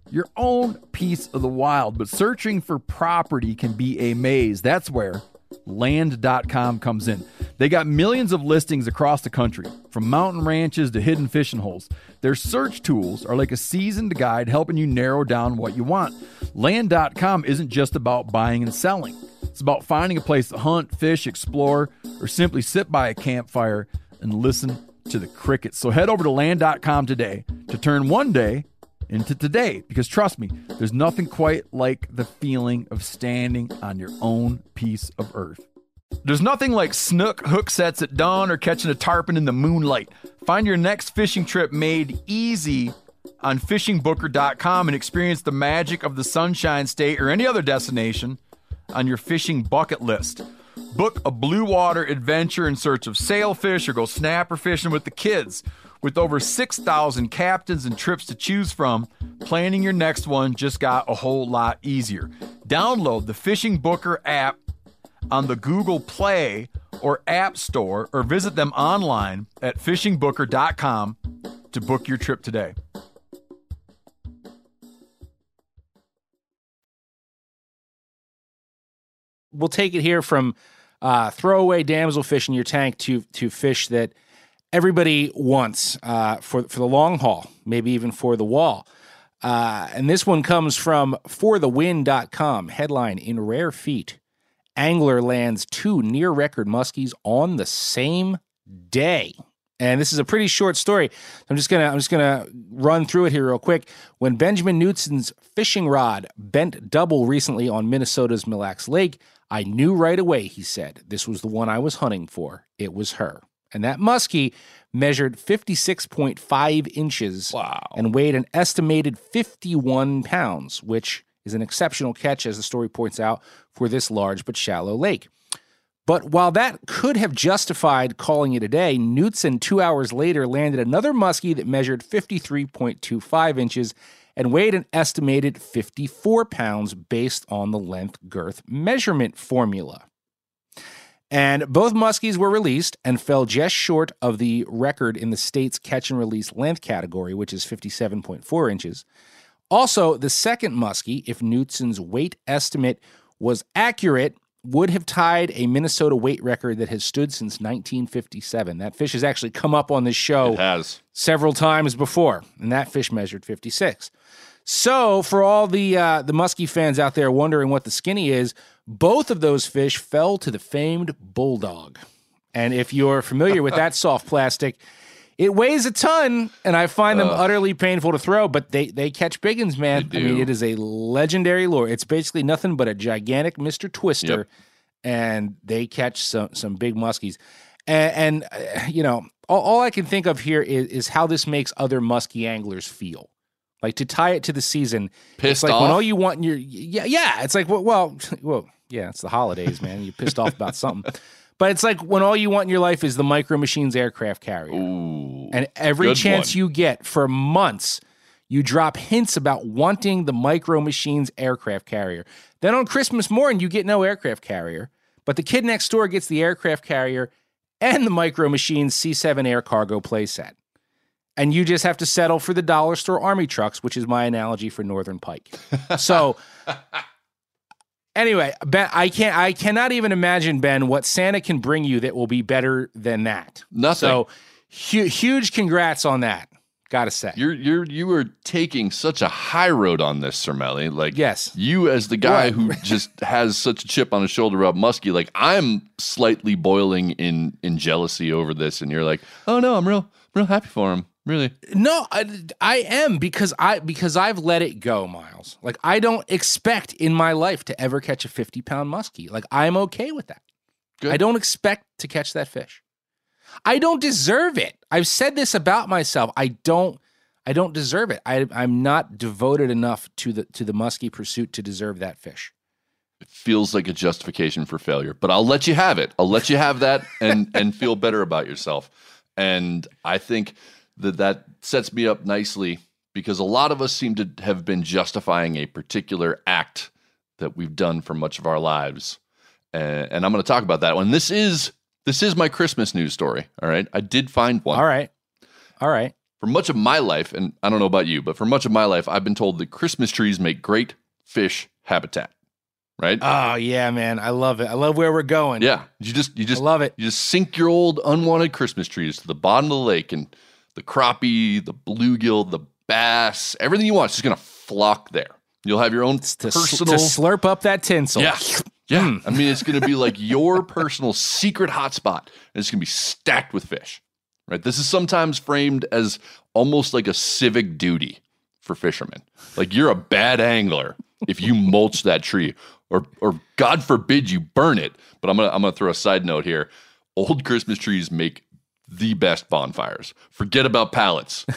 your own piece of the wild, but searching for property can be a maze. That's where land.com comes in. They got millions of listings across the country, from mountain ranches to hidden fishing holes. Their search tools are like a seasoned guide helping you narrow down what you want. Land.com isn't just about buying and selling. It's about finding a place to hunt, fish, explore, or simply sit by a campfire and listen to the crickets. So head over to land.com today to turn one day into today because trust me, there's nothing quite like the feeling of standing on your own piece of earth. There's nothing like snook hook sets at dawn or catching a tarpon in the moonlight. Find your next fishing trip made easy on fishingbooker.com and experience the magic of the Sunshine State or any other destination on your fishing bucket list. Book a blue water adventure in search of sailfish or go snapper fishing with the kids. With over 6,000 captains and trips to choose from, planning your next one just got a whole lot easier. Download the FishingBooker app on the Google Play or App Store or visit them online at fishingbooker.com to book your trip today. we'll take it here from uh, throwaway damselfish in your tank to to fish that everybody wants uh, for for the long haul, maybe even for the wall. Uh, and this one comes from forthewin.com. Headline In rare feat, angler lands two near record muskies on the same day. And this is a pretty short story. I'm just gonna I'm just gonna run through it here real quick. When Benjamin Knutson's fishing rod bent double recently on Minnesota's Mille Lacs Lake, I knew right away, he said, this was the one I was hunting for. It was her. And that muskie measured 56.5 inches wow. and weighed an estimated 51 pounds, which is an exceptional catch, as the story points out, for this large but shallow lake. But while that could have justified calling it a day, Knutson two hours later landed another muskie that measured 53.25 inches and weighed an estimated 54 pounds based on the length girth measurement formula. And both muskies were released and fell just short of the record in the state's catch and release length category, which is 57.4 inches. Also, the second muskie, if Knutson's weight estimate was accurate, would have tied a Minnesota weight record that has stood since 1957. That fish has actually come up on this show It has. several times before, and that fish measured 56. So, for all the uh, the muskie fans out there wondering what the skinny is, both of those fish fell to the famed Bull Dawg. And if you're familiar with that soft plastic, it weighs a ton, and I find them Ugh. utterly painful to throw. But they they catch biggins, man. I mean, it is a legendary lure. It's basically nothing but a gigantic Mister Twister, Yep. and they catch some some big muskies. And, and uh, you know, all, all I can think of here is, is how this makes other muskie anglers feel. Like to tie it to the season, Pissed it's like when all you want in your yeah yeah. It's like well well well yeah. It's the holidays, man. You're pissed off about something. But it's like when all you want in your life is the Micro Machines aircraft carrier. and every chance one. you get for months, you drop hints about wanting the Micro Machines aircraft carrier. Then on Christmas morning, you get no aircraft carrier, but the kid next door gets the aircraft carrier and the Micro Machines C7 air cargo playset. And you just have to settle for the dollar store army trucks, which is my analogy for Northern Pike. So anyway, Ben, I can't I cannot even imagine, Ben, what Santa can bring you that will be better than that. Nothing. So hu- huge congrats on that. Gotta say. You're you're you are taking such a high road on this, Cermele. Like Yes. you as the guy What? who just has such a chip on his shoulder about Muskie, like I'm slightly boiling in in jealousy over this, and you're like, oh no, I'm real real happy for him. Really. No, I, I am because I because I've let it go, Miles. Like I don't expect in my life to ever catch a 50 pound muskie. Like I'm okay with that. I don't expect to catch that fish. I don't deserve it. I've said this about myself. I don't I don't deserve it. I I'm not devoted enough to the to the muskie pursuit to deserve that fish. It feels like a justification for failure, but I'll let you have it. I'll let you have that and and feel better about yourself. And I think that that sets me up nicely because a lot of us seem to have been justifying a particular act that we've done for much of our lives. And, and I'm going to talk about that one. This is this is my Christmas news story. All right, I did find one. All right, all right. For much of my life, and I don't know about you, but for much of my life, I've been told that Christmas trees make great fish habitat. Right? Oh yeah, man. I love it. I love where we're going. Yeah, you just you just love it. You just sink your old unwanted Christmas trees to the bottom of the lake, and the crappie, the bluegill, the bass, everything you want is just gonna flock there. You'll have your own To, sl- personal. to slurp up that tinsel. yeah, yeah. Hmm. I mean, it's gonna be like your personal secret hotspot, and it's gonna be stacked with fish. Right? This is sometimes framed as almost like a civic duty for fishermen. Like you're a bad angler if you mulch that tree, or or God forbid you burn it. But I'm gonna I'm gonna throw a side note here. Old Christmas trees make the best bonfires. Forget about pallets.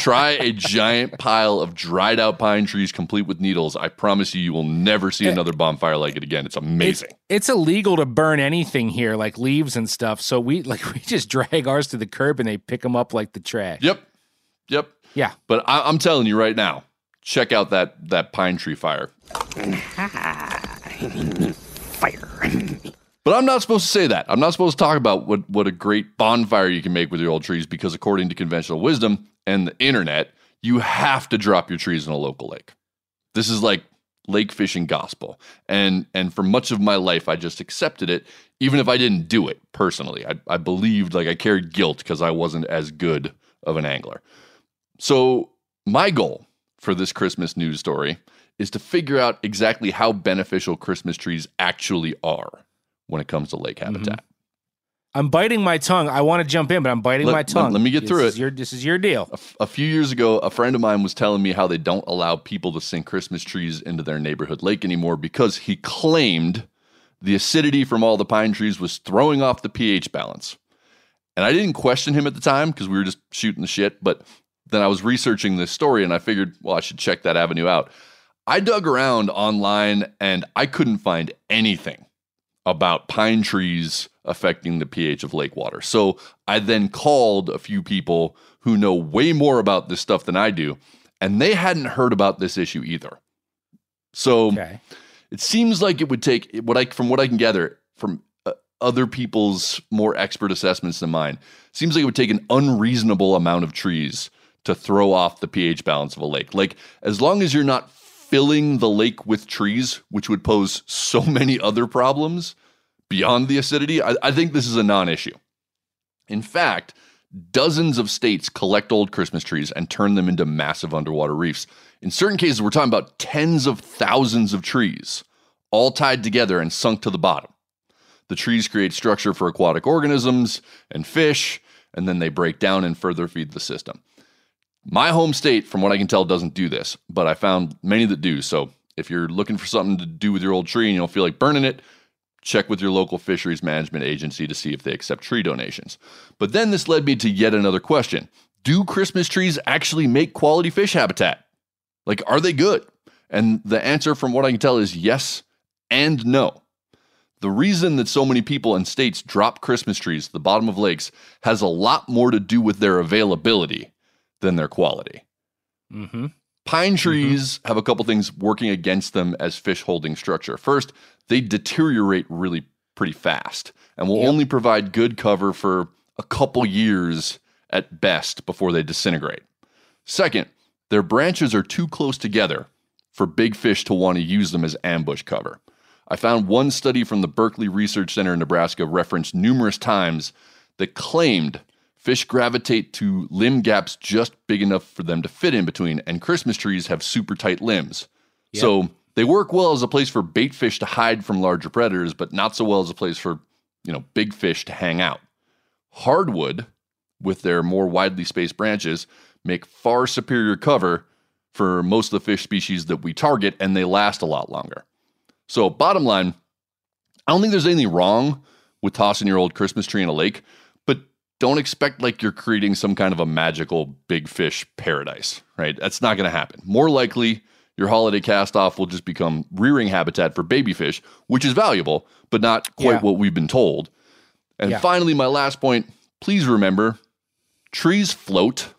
Try a giant pile of dried out pine trees complete with needles. I promise you, you will never see eh, another bonfire like it again. It's amazing. It's illegal to burn anything here, like leaves and stuff. So we like we just drag ours to the curb and they pick them up like the trash. Yep. Yep. Yeah. But I, I'm telling you right now, check out that that pine tree fire. fire. But I'm not supposed to say that. I'm not supposed to talk about what, what a great bonfire you can make with your old trees because, according to conventional wisdom and the internet, you have to drop your trees in a local lake. This is like lake fishing gospel. And and for much of my life, I just accepted it, even if I didn't do it personally. I, I believed like I carried guilt because I wasn't as good of an angler. So, my goal for this Christmas news story is to figure out exactly how beneficial Christmas trees actually are when it comes to lake mm-hmm. habitat. I'm biting my tongue. I want to jump in, but I'm biting Let- my tongue. let me get This through it. Your, this is your deal. A few years ago, a friend of mine was telling me how they don't allow people to sink Christmas trees into their neighborhood lake anymore because he claimed the acidity from all the pine trees was throwing off the pH balance. And I didn't question him at the time because we were just shooting the shit. But then I was researching this story and I figured, well, I should check that avenue out. I dug around online and I couldn't find anything about pine trees affecting the pH of lake water. So I then called a few people who know way more about this stuff than I do, and they hadn't heard about this issue either. So it seems like it would take what I from what I can gather from uh, other people's more expert assessments than mine. Seems like it would take an unreasonable amount of trees to throw off the pH balance of a lake. Like as long as you're not filling the lake with trees, which would pose so many other problems beyond the acidity, I, I think this is a non-issue. In fact, dozens of states collect old Christmas trees and turn them into massive underwater reefs. In certain cases, we're talking about tens of thousands of trees, all tied together and sunk to the bottom. The trees create structure for aquatic organisms and fish, and then they break down and further feed the system. My home state, from what I can tell, doesn't do this, but I found many that do. So if you're looking for something to do with your old tree and you don't feel like burning it, check with your local fisheries management agency to see if they accept tree donations. But then this led me to yet another question Do Christmas trees actually make quality fish habitat? Like, are they good? And the answer, from what I can tell, is yes and no. The reason that so many people and states drop Christmas trees at the bottom of lakes has a lot more to do with their availability than their quality. Mm-hmm. Pine trees have a couple things working against them as fish holding structure. First, they deteriorate really pretty fast and will only provide good cover for a couple years at best before they disintegrate. Second, their branches are too close together for big fish to want to use them as ambush cover. I found one study from the Berkeley Research Center in Nebraska referenced numerous times that claimed fish gravitate to limb gaps just big enough for them to fit in between, and Christmas trees have super tight limbs. So they work well as a place for bait fish to hide from larger predators, but not so well as a place for, you know, big fish to hang out. Hardwood, with their more widely spaced branches, make far superior cover for most of the fish species that we target, and they last a lot longer. So, bottom line, I don't think there's anything wrong with tossing your old Christmas tree in a lake, don't expect like you're creating some kind of a magical big fish paradise, right? That's not going to happen. More likely, your holiday cast off will just become rearing habitat for baby fish, which is valuable, but not quite Yeah. what we've been told. And Yeah. finally, my last point please remember trees float.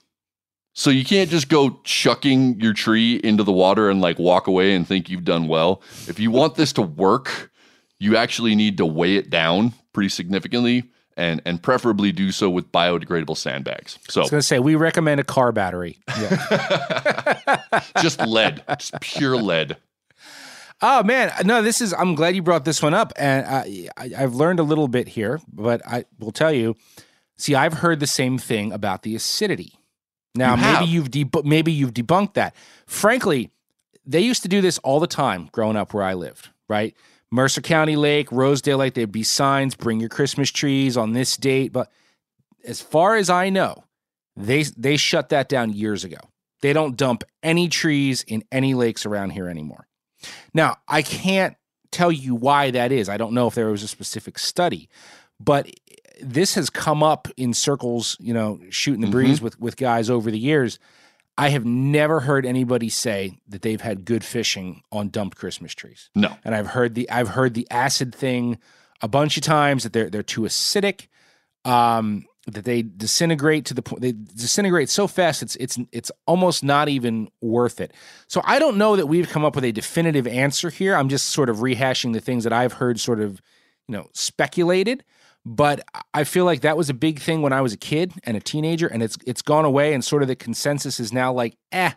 So you can't just go chucking your tree into the water and like walk away and think you've done well. If you want this to work, you actually need to weigh it down pretty significantly and and preferably do so with biodegradable sandbags. So I was going to say, we recommend a car battery. Yeah. just lead, just pure lead. Oh man, no, this is. I'm glad you brought this one up, and I, I, I've learned a little bit here. But I will tell you. See, I've heard the same thing about the acidity. Now, You maybe have. you've deb- maybe you've debunked that. Frankly, they used to do this all the time growing up where I lived. Right, Mercer County Lake, Rosedale Lake. There'd be signs: "Bring your Christmas trees on this date." But as far as I know, they they shut that down years ago. They don't dump any trees in any lakes around here anymore. Now, I can't tell you why that is. I don't know if there was a specific study, but this has come up in circles, you know, shooting the mm-hmm. breeze with with guys over the years. I have never heard anybody say that they've had good fishing on dumped Christmas trees. No. And I've heard the I've heard the acid thing a bunch of times that they're they're too acidic, um, that they disintegrate to the point they disintegrate so fast it's it's it's almost not even worth it. So I don't know that we've come up with a definitive answer here. I'm just sort of rehashing the things that I've heard sort of, you know, speculated. But I feel like that was a big thing when I was a kid and a teenager, and it's it's gone away, and sort of the consensus is now like, eh,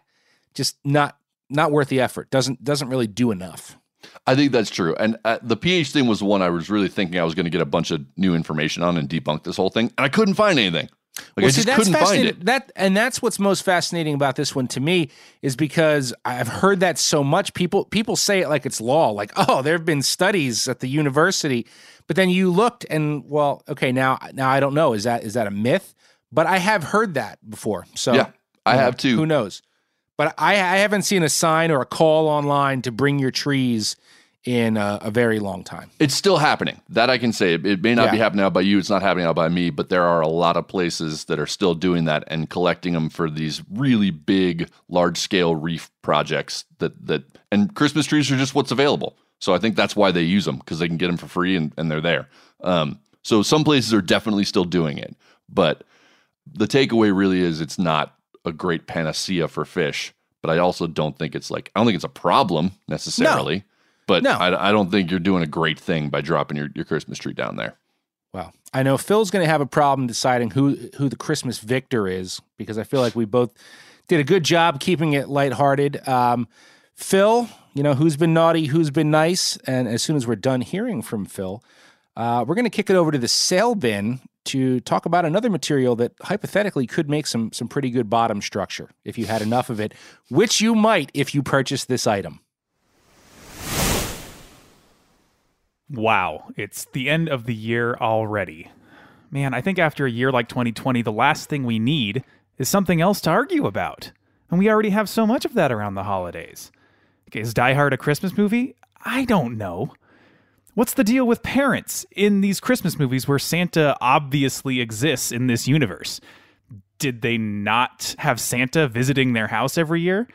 just not not worth the effort. Doesn't doesn't really do enough. I think that's true. And uh, the pH thing was the one I was really thinking I was going to get a bunch of new information on and debunk this whole thing. And I couldn't find anything. Like I just couldn't find fascinating- it. That and that's what's most fascinating about this one to me is because I've heard that so much. People people say it like it's law, like oh, there have been studies at the university, but then you looked and well, okay, now now I don't know is that is that a myth? But I have heard that before. So Yeah, I you know, have too. Who knows? But I I haven't seen a sign or a call online to bring your trees in a, a very long time. It's still happening. That I can say. It, it may not be happening out by you. It's not happening out by me. But there are a lot of places that are still doing that and collecting them for these really big, large scale reef projects. That that and Christmas trees are just what's available. So I think that's why they use them because they can get them for free and, and they're there. Um, so some places are definitely still doing it. But the takeaway really is it's not a great panacea for fish. But I also don't think it's like I don't think it's a problem necessarily. But No. I, I don't think you're doing a great thing by dropping your, your Christmas tree down there. Well, I know Phil's going to have a problem deciding who who the Christmas victor is because I feel like we both did a good job keeping it lighthearted. Um, Phil, you know who's been naughty, who's been nice, and as soon as we're done hearing from Phil, uh, we're going to kick it over to the sale bin to talk about another material that hypothetically could make some some pretty good bottom structure if you had enough of it, which you might if you purchase this item. Wow, it's the end of the year already. Man, I think after a year like 2020, the last thing we need is something else to argue about. And we already have so much of that around the holidays. Is Die Hard a Christmas movie? I don't know. What's the deal with parents in these Christmas movies where Santa obviously exists in this universe? Did they not have Santa visiting their house every year?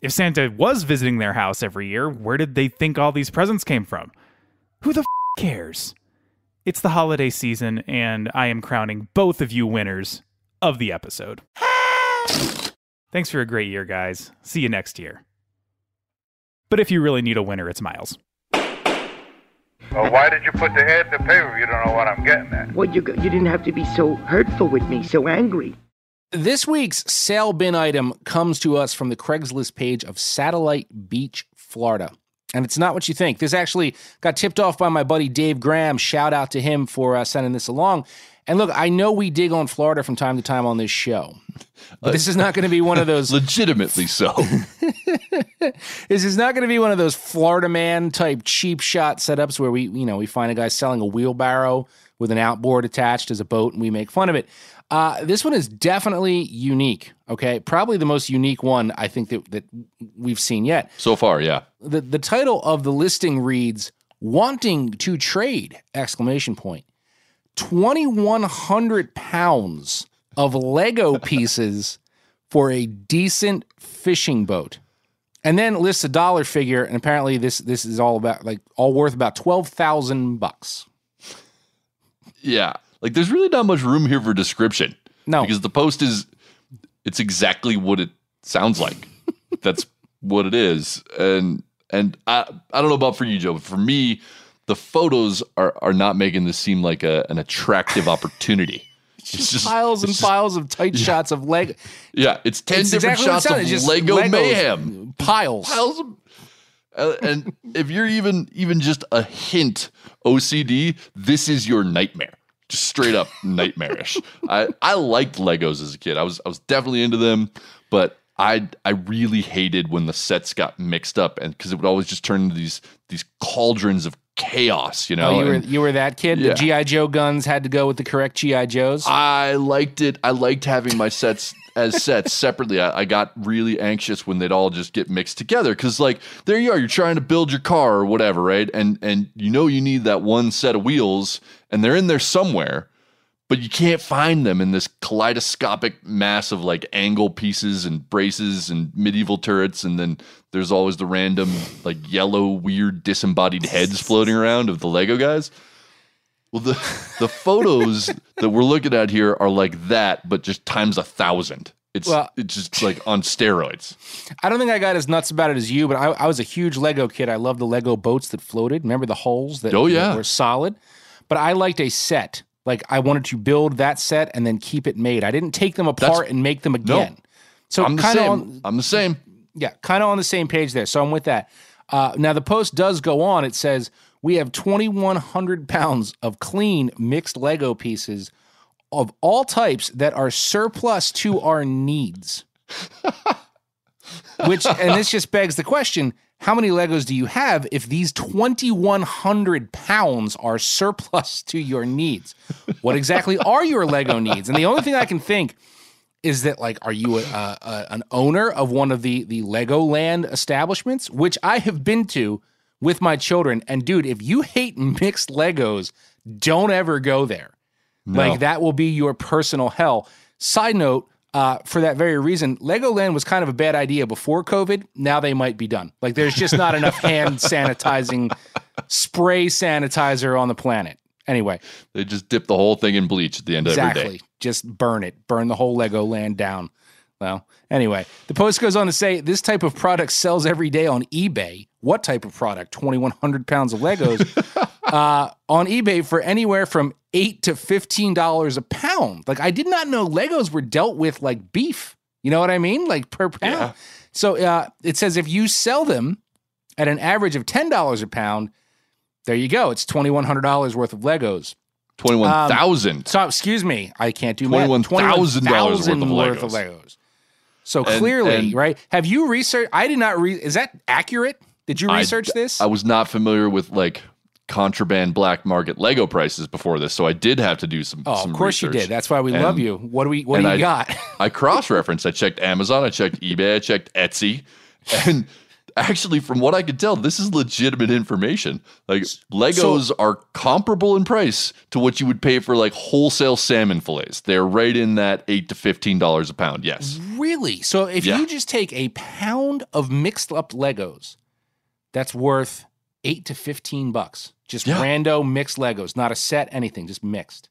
If Santa was visiting their house every year, where did they think all these presents came from? Who the f- cares? It's the holiday season, and I am crowning both of you winners of the episode. Thanks for a great year, guys. See you next year. But if you really need a winner, it's Miles. Well, why did you put the ad in the paper if you don't know what I'm getting at? Well, you, you didn't have to be so hurtful with me, so angry. This week's sale bin item comes to us from the Craigslist page of Satellite Beach, Florida. And it's not what you think. This actually got tipped off by my buddy Dave Graham. Shout out to him for uh, sending this along. And look, I know we dig on Florida from time to time on this show, but this is not going to be one of those. Legitimately so. this is not going to be one of those Florida man type cheap shot setups where we, you know, we find a guy selling a wheelbarrow with an outboard attached as a boat and we make fun of it. Uh, this one is definitely unique. Okay, probably the most unique one I think that that we've seen yet. So far, yeah. The the title of the listing reads "Wanting to Trade!" exclamation point. Twenty one hundred pounds of Lego pieces for a decent fishing boat, and then lists a dollar figure. And apparently, this this is all about like all worth about twelve thousand bucks. Yeah. Like there's really not much room here for description. No. Because the post is it's exactly what it sounds like. That's what it is. And and I I don't know about for you, Joe, but for me, the photos are are not making this seem like a, an attractive opportunity. It's just piles and it's just- piles of tight shots of Lego. Yeah, it's 10 It's different exactly shots of just Lego Legos, mayhem. Piles. Piles of uh, and if you're even even just a hint OCD, this is your nightmare. Just straight up nightmarish. I I liked Legos as a kid. I was I was definitely into them, but I I really hated when the sets got mixed up and because it would always just turn into these these cauldrons of chaos, you know. Oh, you were and- you were that kid. Yeah. The GI Joe guns had to go with the correct GI Joes. I liked it. I liked having my sets as sets separately. I, I got really anxious when they'd all just get mixed together because, like, there you are, you're trying to build your car or whatever, right? And and you know you need that one set of wheels, and they're in there somewhere, but you can't find them in this kaleidoscopic mass of like angle pieces and braces and medieval turrets, and then there's always the random like yellow weird disembodied heads floating around of the Lego guys. Well, the the photos that we're looking at here are like that, but just times a thousand. It's Well- it's just like on steroids. I don't think I got as nuts about it as you, but I, I was a huge Lego kid. I loved the Lego boats that floated. Remember the holes that, Oh, yeah. that were solid? But I liked a set. Like I wanted to build that set and then keep it made. I didn't take them apart and make them again. So I'm the kind of same. on, I'm the same. yeah, kind of on the same page there. So I'm with that. Uh, now the post does go on. It says we have 2,100 pounds of clean mixed Lego pieces, of all types that are surplus to our needs. Which, and this just begs the question how many Legos do you have if these 2,100 pounds are surplus to your needs? What exactly are your Lego needs? And the only thing I can think is that, like, are you a, a, an owner of one of the, the Legoland establishments, which I have been to with my children? And dude, if you hate mixed Legos, don't ever go there. No. Like, that will be your personal hell. Side note, uh, for that very reason, Legoland was kind of a bad idea before COVID. Now they might be done. Like there's just not enough hand sanitizing, spray sanitizer on the planet. Anyway, They just dip the whole thing in bleach at the end of every exactly. Just burn it. Burn the whole Legoland down. Well, anyway, the post goes on to say this type of product sells every day on eBay. What type of product? 2,100 pounds of Legos uh, on eBay for anywhere from eight to fifteen dollars a pound. Like I did not know Legos were dealt with like beef. You know what I mean? Like per pound. So uh, it says if you sell them at an average of ten dollars a pound, there you go. It's twenty one hundred dollars worth of Legos. Twenty-one thousand. so excuse me, I can't do math. $21,000 worth of worth of Legos. So And- clearly, and- right? Have you researched? I did not read. Is that accurate? Did you I- research this? I was not familiar with like contraband black market Lego prices before this, so I did have to do some. oh, some of course you did. That's why we And- love you. What do we? What do you I- got? I cross-referenced. I checked Amazon. I checked eBay. I checked Etsy, and actually, from what I could tell, this is legitimate information. Like Legos are comparable in price to what you would pay for like wholesale salmon fillets. They're right in that eight to fifteen dollars a pound. Yes. Really? So if Yeah. you just take a pound of mixed up Legos, that's worth eight to fifteen bucks. Just Yeah. rando mixed Legos, not a set, anything, just mixed.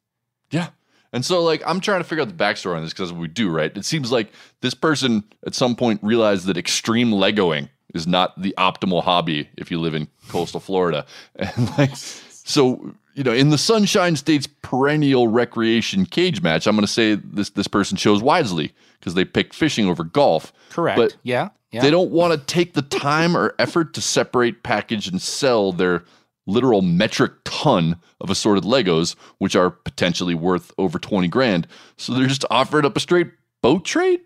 Yeah. And so, like, I'm trying to figure out the backstory on this because we do, right? It seems like this person at some point realized that extreme Legoing is not the optimal hobby if you live in coastal Florida. And, like, so, you know, in the Sunshine State's perennial recreation cage match, I'm going to say this, this person chose wisely because they picked fishing over golf. Correct. But yeah. Yeah. they don't want to take the time or effort to separate, package, and sell their literal metric ton of assorted Legos, which are potentially worth over 20 grand. So they're just offering up a straight boat trade?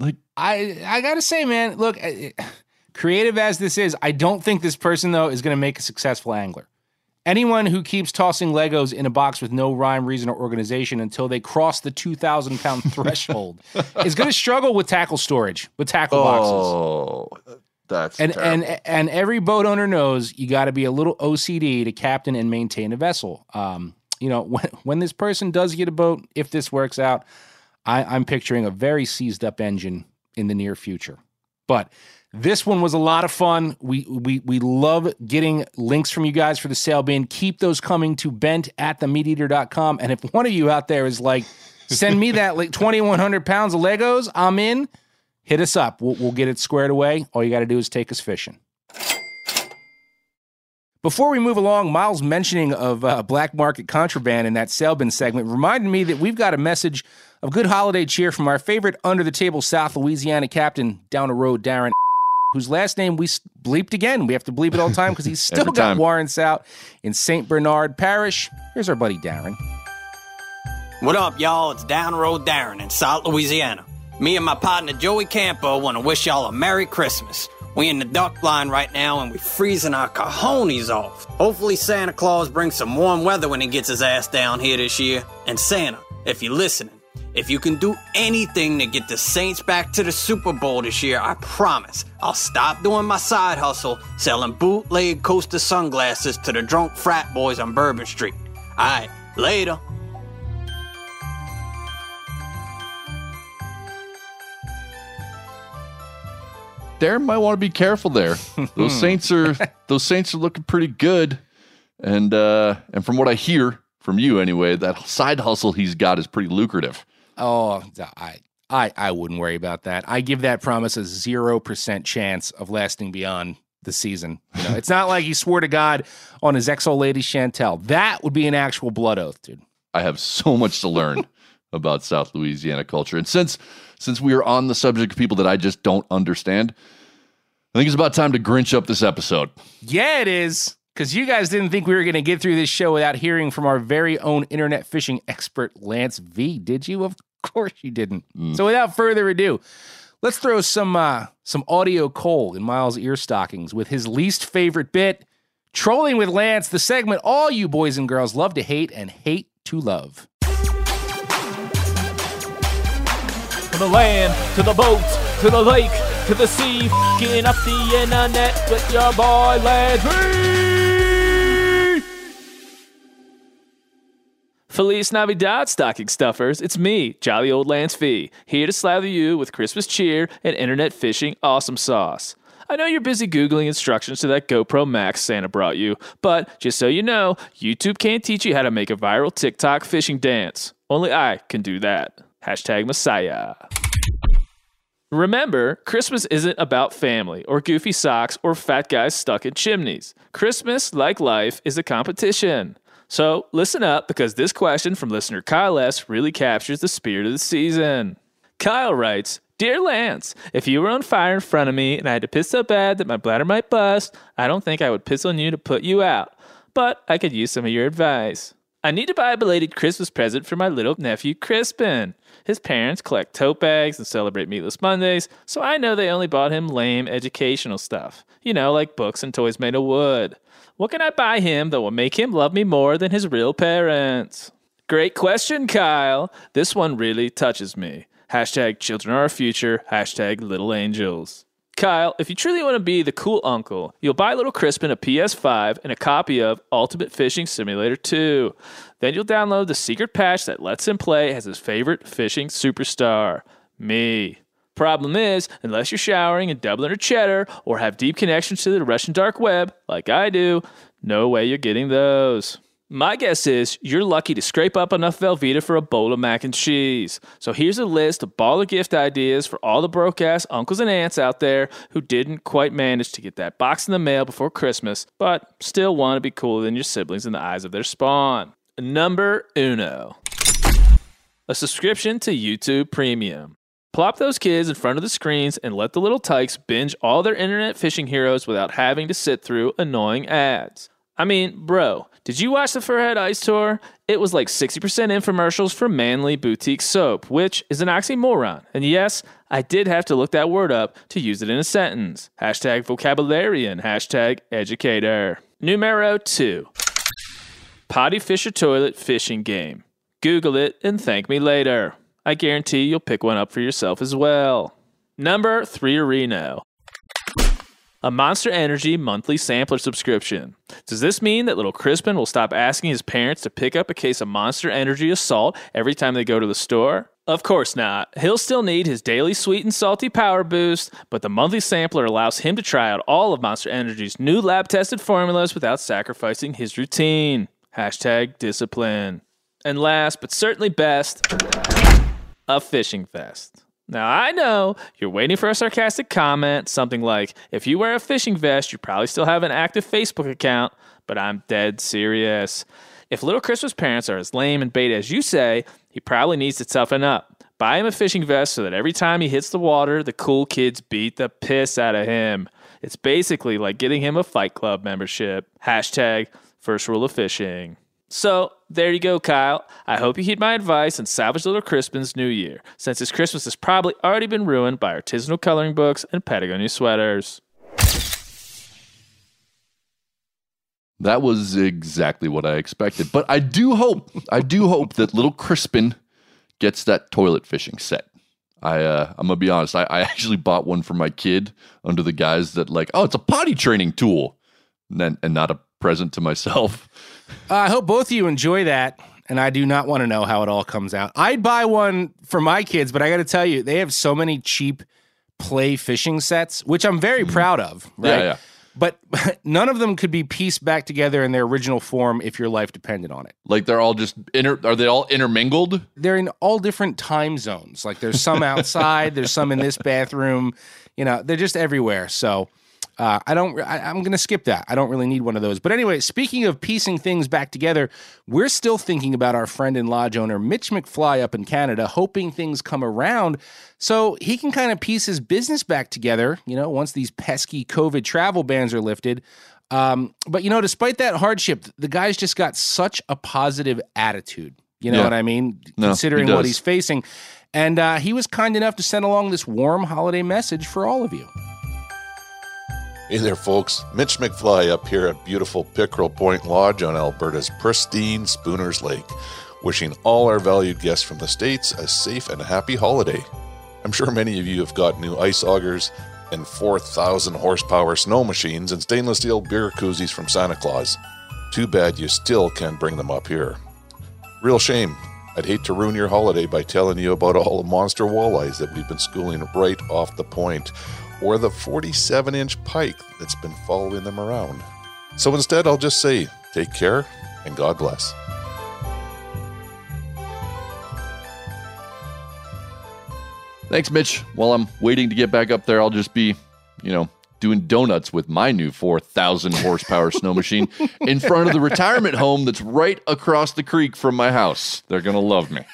Like, I I gotta say, man, look, creative as this is, I don't think this person though is gonna make a successful angler. Anyone who keeps tossing Legos in a box with no rhyme, reason, or organization until they cross the two thousand pound threshold is gonna struggle with tackle storage, with tackle boxes. oh, that's And terrible. and and every boat owner knows you got to be a little OCD to captain and maintain a vessel. Um, you know, when when this person does get a boat, if this works out, I, I'm picturing a very seized up engine in the near future. But this one was a lot of fun. We we we love getting links from you guys for the sale bin. Keep those coming to bent at themeateater.com. And if one of you out there is like, send me that like 2,100 pounds of Legos, I'm in hit us up. We'll, we'll get it squared away. All you got to do is take us fishing. Before we move along, Miles' mentioning of uh, black market contraband in that sale bin segment reminded me that we've got a message of good holiday cheer from our favorite under the table South Louisiana captain down the road, Darren, whose last name we s- bleeped again. We have to bleep it all the time because he's still got time. warrants out in St. Bernard Parish. Here's our buddy Darren. What up, y'all? It's Down Road Darren in South Louisiana. Me and my partner Joey Campo want to wish y'all a Merry Christmas. We in the duck line right now and we freezing our cojones off. Hopefully Santa Claus brings some warm weather when he gets his ass down here this year. And Santa, if you're listening, if you can do anything to get the Saints back to the Super Bowl this year, I promise I'll stop doing my side hustle selling bootleg Costa sunglasses to the drunk frat boys on Bourbon Street. Alright, later. Darren might want to be careful there. Those Saints are those Saints are looking pretty good. And uh and from what I hear from you anyway, that side hustle he's got is pretty lucrative. Oh, I, I, I wouldn't worry about that. I give that promise a zero percent chance of lasting beyond the season. You know, it's not like he swore to God on his ex old lady Chantel. That would be an actual blood oath, dude. I have so much to learn about South Louisiana culture. And since since we are on the subject of people that I just don't understand, I think it's about time to Grinch up this episode. Yeah, it is. because you guys didn't think we were going to get through this show without hearing from our very own internet fishing expert, Lance V. Did you? Of course you didn't. So without further ado, let's throw some uh, some audio coal in Miles' ear stockings with his least favorite bit, trolling with Lance, the segment all you boys and girls love to hate and hate to love. From the land, to the boat, to the lake, to the sea, f***ing up the internet with your boy Lance V. Feliz Navidad, stocking stuffers. It's me, Jolly Old Lance V, here to slather you with Christmas cheer and internet fishing awesome sauce. I know you're busy Googling instructions to that GoPro Max Santa brought you, but just so you know, YouTube can't teach you how to make a viral TikTok fishing dance. Only I can do that. Hashtag Messiah. Remember, Christmas isn't about family or goofy socks or fat guys stuck in chimneys. Christmas, like life, is a competition. So listen up because this question from listener Kyle S. really captures the spirit of the season. Kyle writes, Dear Lance, if you were on fire in front of me and I had to piss so bad that my bladder might bust, I don't think I would piss on you to put you out. But I could use some of your advice. I need to buy a belated Christmas present for my little nephew Crispin. His parents collect tote bags and celebrate Meatless Mondays, so I know they only bought him lame educational stuff. You know, like books and toys made of wood. What can I buy him that will make him love me more than his real parents? Great question, Kyle. This one really touches me. Hashtag children are our future. Hashtag little angels. Kyle, if you truly want to be the cool uncle, you'll buy little Crispin a PS5 and a copy of Ultimate Fishing Simulator 2. Then you'll download the secret patch that lets him play as his favorite fishing superstar, me. Problem is, unless you're showering in Dublin or Cheddar or have deep connections to the Russian dark web, like I do, no way you're getting those. My guess is you're lucky to scrape up enough Velveeta for a bowl of mac and cheese. So here's a list of baller gift ideas for all the broke ass uncles and aunts out there who didn't quite manage to get that box in the mail before Christmas, but still want to be cooler than your siblings in the eyes of their spawn. Number uno a subscription to YouTube Premium. Plop those kids in front of the screens and let the little tykes binge all their internet fishing heroes without having to sit through annoying ads. I mean, bro, did you watch the Furhead Ice Tour? It was like 60% infomercials for Manly Boutique Soap, which is an oxymoron. And yes, I did have to look that word up to use it in a sentence. Hashtag vocabularian, hashtag educator. Numero two Potty Fisher Toilet Fishing Game. Google it and thank me later. I guarantee you'll pick one up for yourself as well. Number three, Reno. A Monster Energy monthly sampler subscription. Does this mean that little Crispin will stop asking his parents to pick up a case of Monster Energy Assault every time they go to the store? Of course not. He'll still need his daily sweet and salty power boost, but the monthly sampler allows him to try out all of Monster Energy's new lab tested formulas without sacrificing his routine. Hashtag discipline. And last, but certainly best, a fishing vest. Now, I know you're waiting for a sarcastic comment, something like, if you wear a fishing vest, you probably still have an active Facebook account, but I'm dead serious. If Little Crispin's parents are as lame and bait as you say, he probably needs to toughen up. Buy him a fishing vest so that every time he hits the water, the cool kids beat the piss out of him. It's basically like getting him a Fight Club membership. Hashtag first rule of fishing. So there you go, Kyle. I hope you heed my advice and salvage little Crispin's new year, since his Christmas has probably already been ruined by artisanal coloring books and Patagonia sweaters. That was exactly what I expected. But I do hope, I do hope that little Crispin gets that toilet fishing set. I uh, I'm gonna be honest. I, I actually bought one for my kid under the guise that like, oh, it's a potty training tool, and and not a present to myself. Uh, I hope both of you enjoy that. And I do not want to know how it all comes out. I'd buy one for my kids, but I got to tell you, they have so many cheap play fishing sets, which I'm very proud of. Right? Yeah, yeah. But none of them could be pieced back together in their original form if your life depended on it. Like they're all just inter. Are they all intermingled? They're in all different time zones. Like there's some outside, there's some in this bathroom. You know, they're just everywhere. So uh, I don't. I, I'm going to skip that. I don't really need one of those. But anyway, speaking of piecing things back together, we're still thinking about our friend and lodge owner Mitch McFly up in Canada, hoping things come around so he can kind of piece his business back together. You know, once these pesky COVID travel bans are lifted. Um, but you know, despite that hardship, the guy's just got such a positive attitude. You know Yeah. what I mean? No, he Considering what he's facing. And uh, he was kind enough to send along this warm holiday message for all of you. Hey there, folks. Mitch McFly up here at beautiful Pickerel Point Lodge on Alberta's pristine Spooners Lake, wishing all our valued guests from the States a safe and happy holiday. I'm sure many of you have got new ice augers and 4,000 horsepower snow machines and stainless steel beer koozies from Santa Claus. Too bad you still can't bring them up here. Real shame. I'd hate to ruin your holiday by telling you about all the monster walleyes that we've been schooling right off the point, or the 47 inch pike that's been following them around. So instead, I'll just say, take care and God bless. Thanks, Mitch. While I'm waiting to get back up there, I'll just be, you know, doing donuts with my new 4,000 horsepower snow machine in front of the retirement home that's right across the creek from my house. They're going to love me.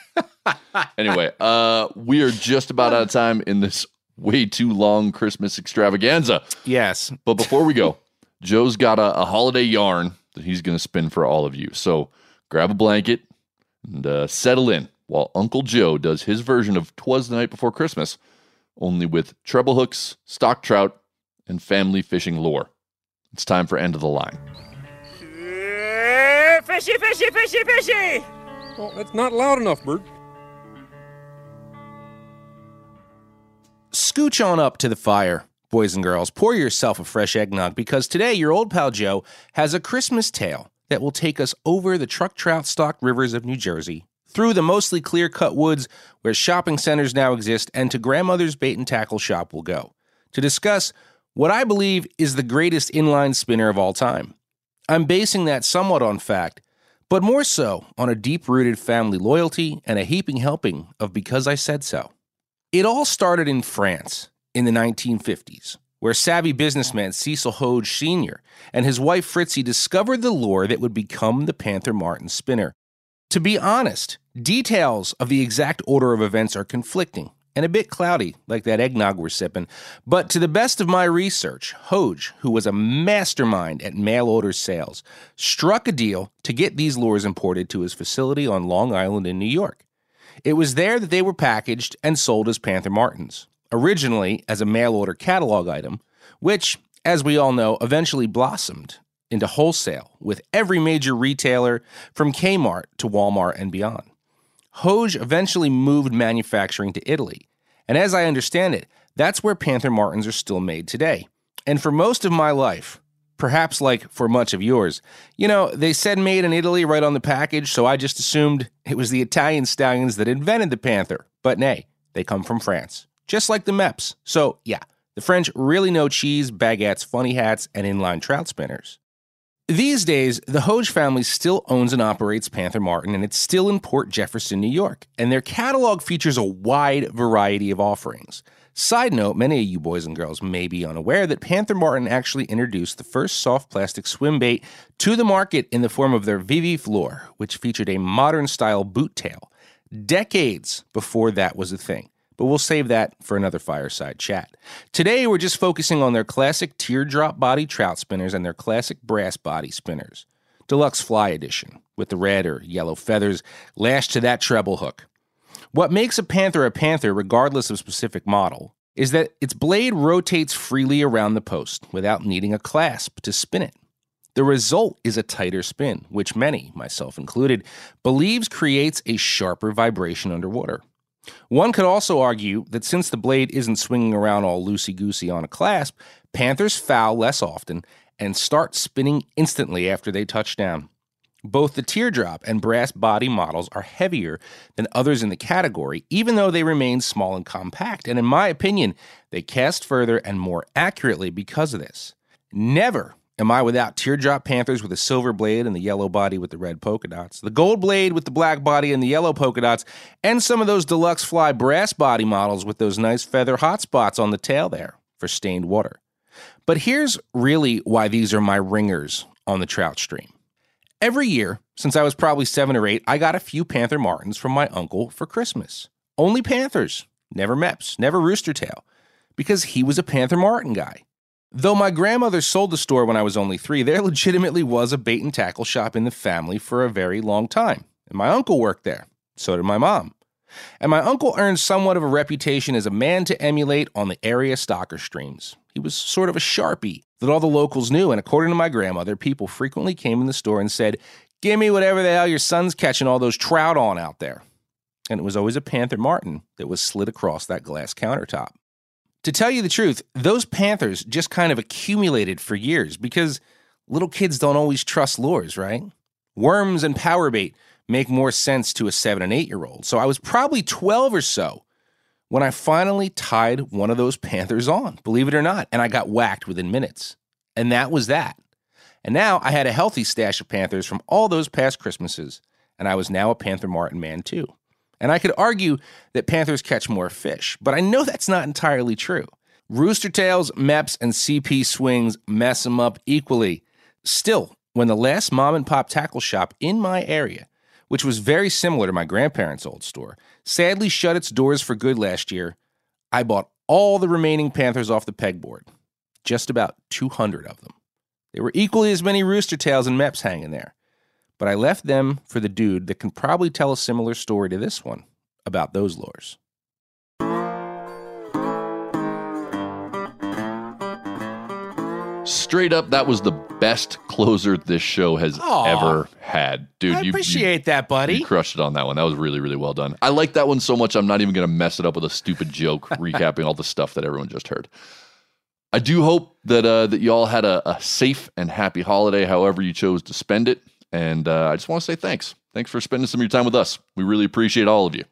anyway, uh, we are just about out of time in this way too long Christmas extravaganza. Yes. But before we go, Joe's got a, a holiday yarn that he's going to spin for all of you. So grab a blanket and uh, settle in while Uncle Joe does his version of Twas the Night Before Christmas, only with treble hooks, stock trout, and family fishing lore. It's time for End of the Line. Fishy, fishy, fishy, fishy! Well, that's not loud enough, Bert. Scooch on up to the fire, boys and girls. Pour yourself a fresh eggnog because today your old pal Joe has a Christmas tale that will take us over the truck trout stocked rivers of New Jersey, through the mostly clear cut woods where shopping centers now exist, and to grandmother's bait and tackle shop we'll go to discuss what I believe is the greatest inline spinner of all time. I'm basing that somewhat on fact, but more so on a deep rooted family loyalty and a heaping helping of Because I Said So. It all started in France in the 1950s, where savvy businessman Cecil Hoge Sr. and his wife Fritzie discovered the lure that would become the Panther Martin spinner. To be honest, details of the exact order of events are conflicting and a bit cloudy, like that eggnog we're sipping. But to the best of my research, Hoge, who was a mastermind at mail order sales, struck a deal to get these lures imported to his facility on Long Island in New York. It was there that they were packaged and sold as Panther Martins, originally as a mail order catalog item, which, as we all know, eventually blossomed into wholesale with every major retailer from Kmart to Walmart and beyond. Hoge eventually moved manufacturing to Italy, and as I understand it, that's where Panther Martins are still made today. And for most of my life, perhaps like for much of yours, you know, they said made in Italy right on the package, so I just assumed it was the Italian stallions that invented the Panther. But nay, they come from France, just like the Mepps. So yeah, the French really know cheese, baguettes, funny hats, and inline trout spinners. These days, the Hoge family still owns and operates Panther Martin, and it's still in Port Jefferson, New York. And their catalog features a wide variety of offerings. Side note many of you boys and girls may be unaware that Panther Martin actually introduced the first soft plastic swim bait to the market in the form of their Vivi Floor, which featured a modern style boot tail, decades before that was a thing but we'll save that for another fireside chat. Today, we're just focusing on their classic teardrop body trout spinners and their classic brass body spinners. Deluxe Fly Edition, with the red or yellow feathers lashed to that treble hook. What makes a panther a panther, regardless of specific model, is that its blade rotates freely around the post without needing a clasp to spin it. The result is a tighter spin, which many, myself included, believes creates a sharper vibration underwater. One could also argue that since the blade isn't swinging around all loosey goosey on a clasp, panthers foul less often and start spinning instantly after they touch down. Both the teardrop and brass body models are heavier than others in the category, even though they remain small and compact. And in my opinion, they cast further and more accurately because of this. Never am I without teardrop panthers with a silver blade and the yellow body with the red polka dots, the gold blade with the black body and the yellow polka dots, and some of those deluxe fly brass body models with those nice feather hot spots on the tail there for stained water. But here's really why these are my ringers on the trout stream. Every year, since I was probably seven or eight, I got a few Panther Martins from my uncle for Christmas. Only Panthers, never Mepps, never Rooster Tail, because he was a Panther Martin guy. Though my grandmother sold the store when I was only three, there legitimately was a bait and tackle shop in the family for a very long time. And my uncle worked there. So did my mom. And my uncle earned somewhat of a reputation as a man to emulate on the area stocker streams. He was sort of a sharpie that all the locals knew, and according to my grandmother, people frequently came in the store and said, Give me whatever the hell your son's catching all those trout on out there. And it was always a Panther Martin that was slid across that glass countertop. To tell you the truth, those panthers just kind of accumulated for years because little kids don't always trust lures, right? Worms and power bait make more sense to a seven and eight year old. So I was probably 12 or so when I finally tied one of those panthers on, believe it or not, and I got whacked within minutes. And that was that. And now I had a healthy stash of panthers from all those past Christmases, and I was now a Panther Martin man too. And I could argue that panthers catch more fish, but I know that's not entirely true. Rooster tails, Mepps, and CP swings mess them up equally. Still, when the last mom and pop tackle shop in my area, which was very similar to my grandparents' old store, sadly shut its doors for good last year, I bought all the remaining panthers off the pegboard. Just about 200 of them. There were equally as many rooster tails and Mepps hanging there but I left them for the dude that can probably tell a similar story to this one about those lures. Straight up, that was the best closer this show has Aw. ever had, dude. I you, appreciate that, buddy. You crushed it on that one. That was really, really well done. I like that one so much. I'm not even going to mess it up with a stupid joke recapping all the stuff that everyone just heard. I do hope that uh, that you all had a, a safe and happy holiday, however you chose to spend it. And uh, I just want to say thanks. Thanks for spending some of your time with us. We really appreciate all of you.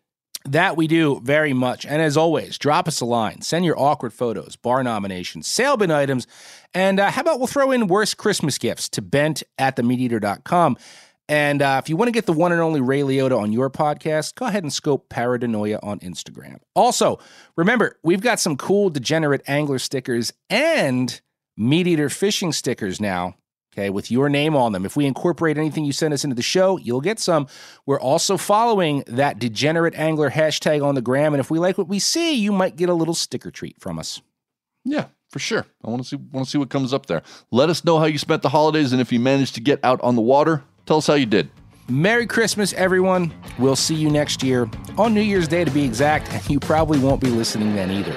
That we do very much. And as always, drop us a line, send your awkward photos, bar nominations, sale bin items, and uh, how about we'll throw in worst Christmas gifts to bent at themeateater.com. And uh, if you want to get the one and only Ray Liotta on your podcast, go ahead and scope Paradenoia on Instagram. Also, remember, we've got some cool degenerate angler stickers and MeatEater fishing stickers now okay, with your name on them. If we incorporate anything you send us into the show, you'll get some. We're also following that degenerate angler hashtag on the gram, and if we like what we see, you might get a little sticker treat from us. Yeah, for sure. I want to see want to see what comes up there. Let us know how you spent the holidays, and if you managed to get out on the water, tell us how you did. Merry Christmas, everyone. We'll see you next year on New Year's Day to be exact, and you probably won't be listening then either.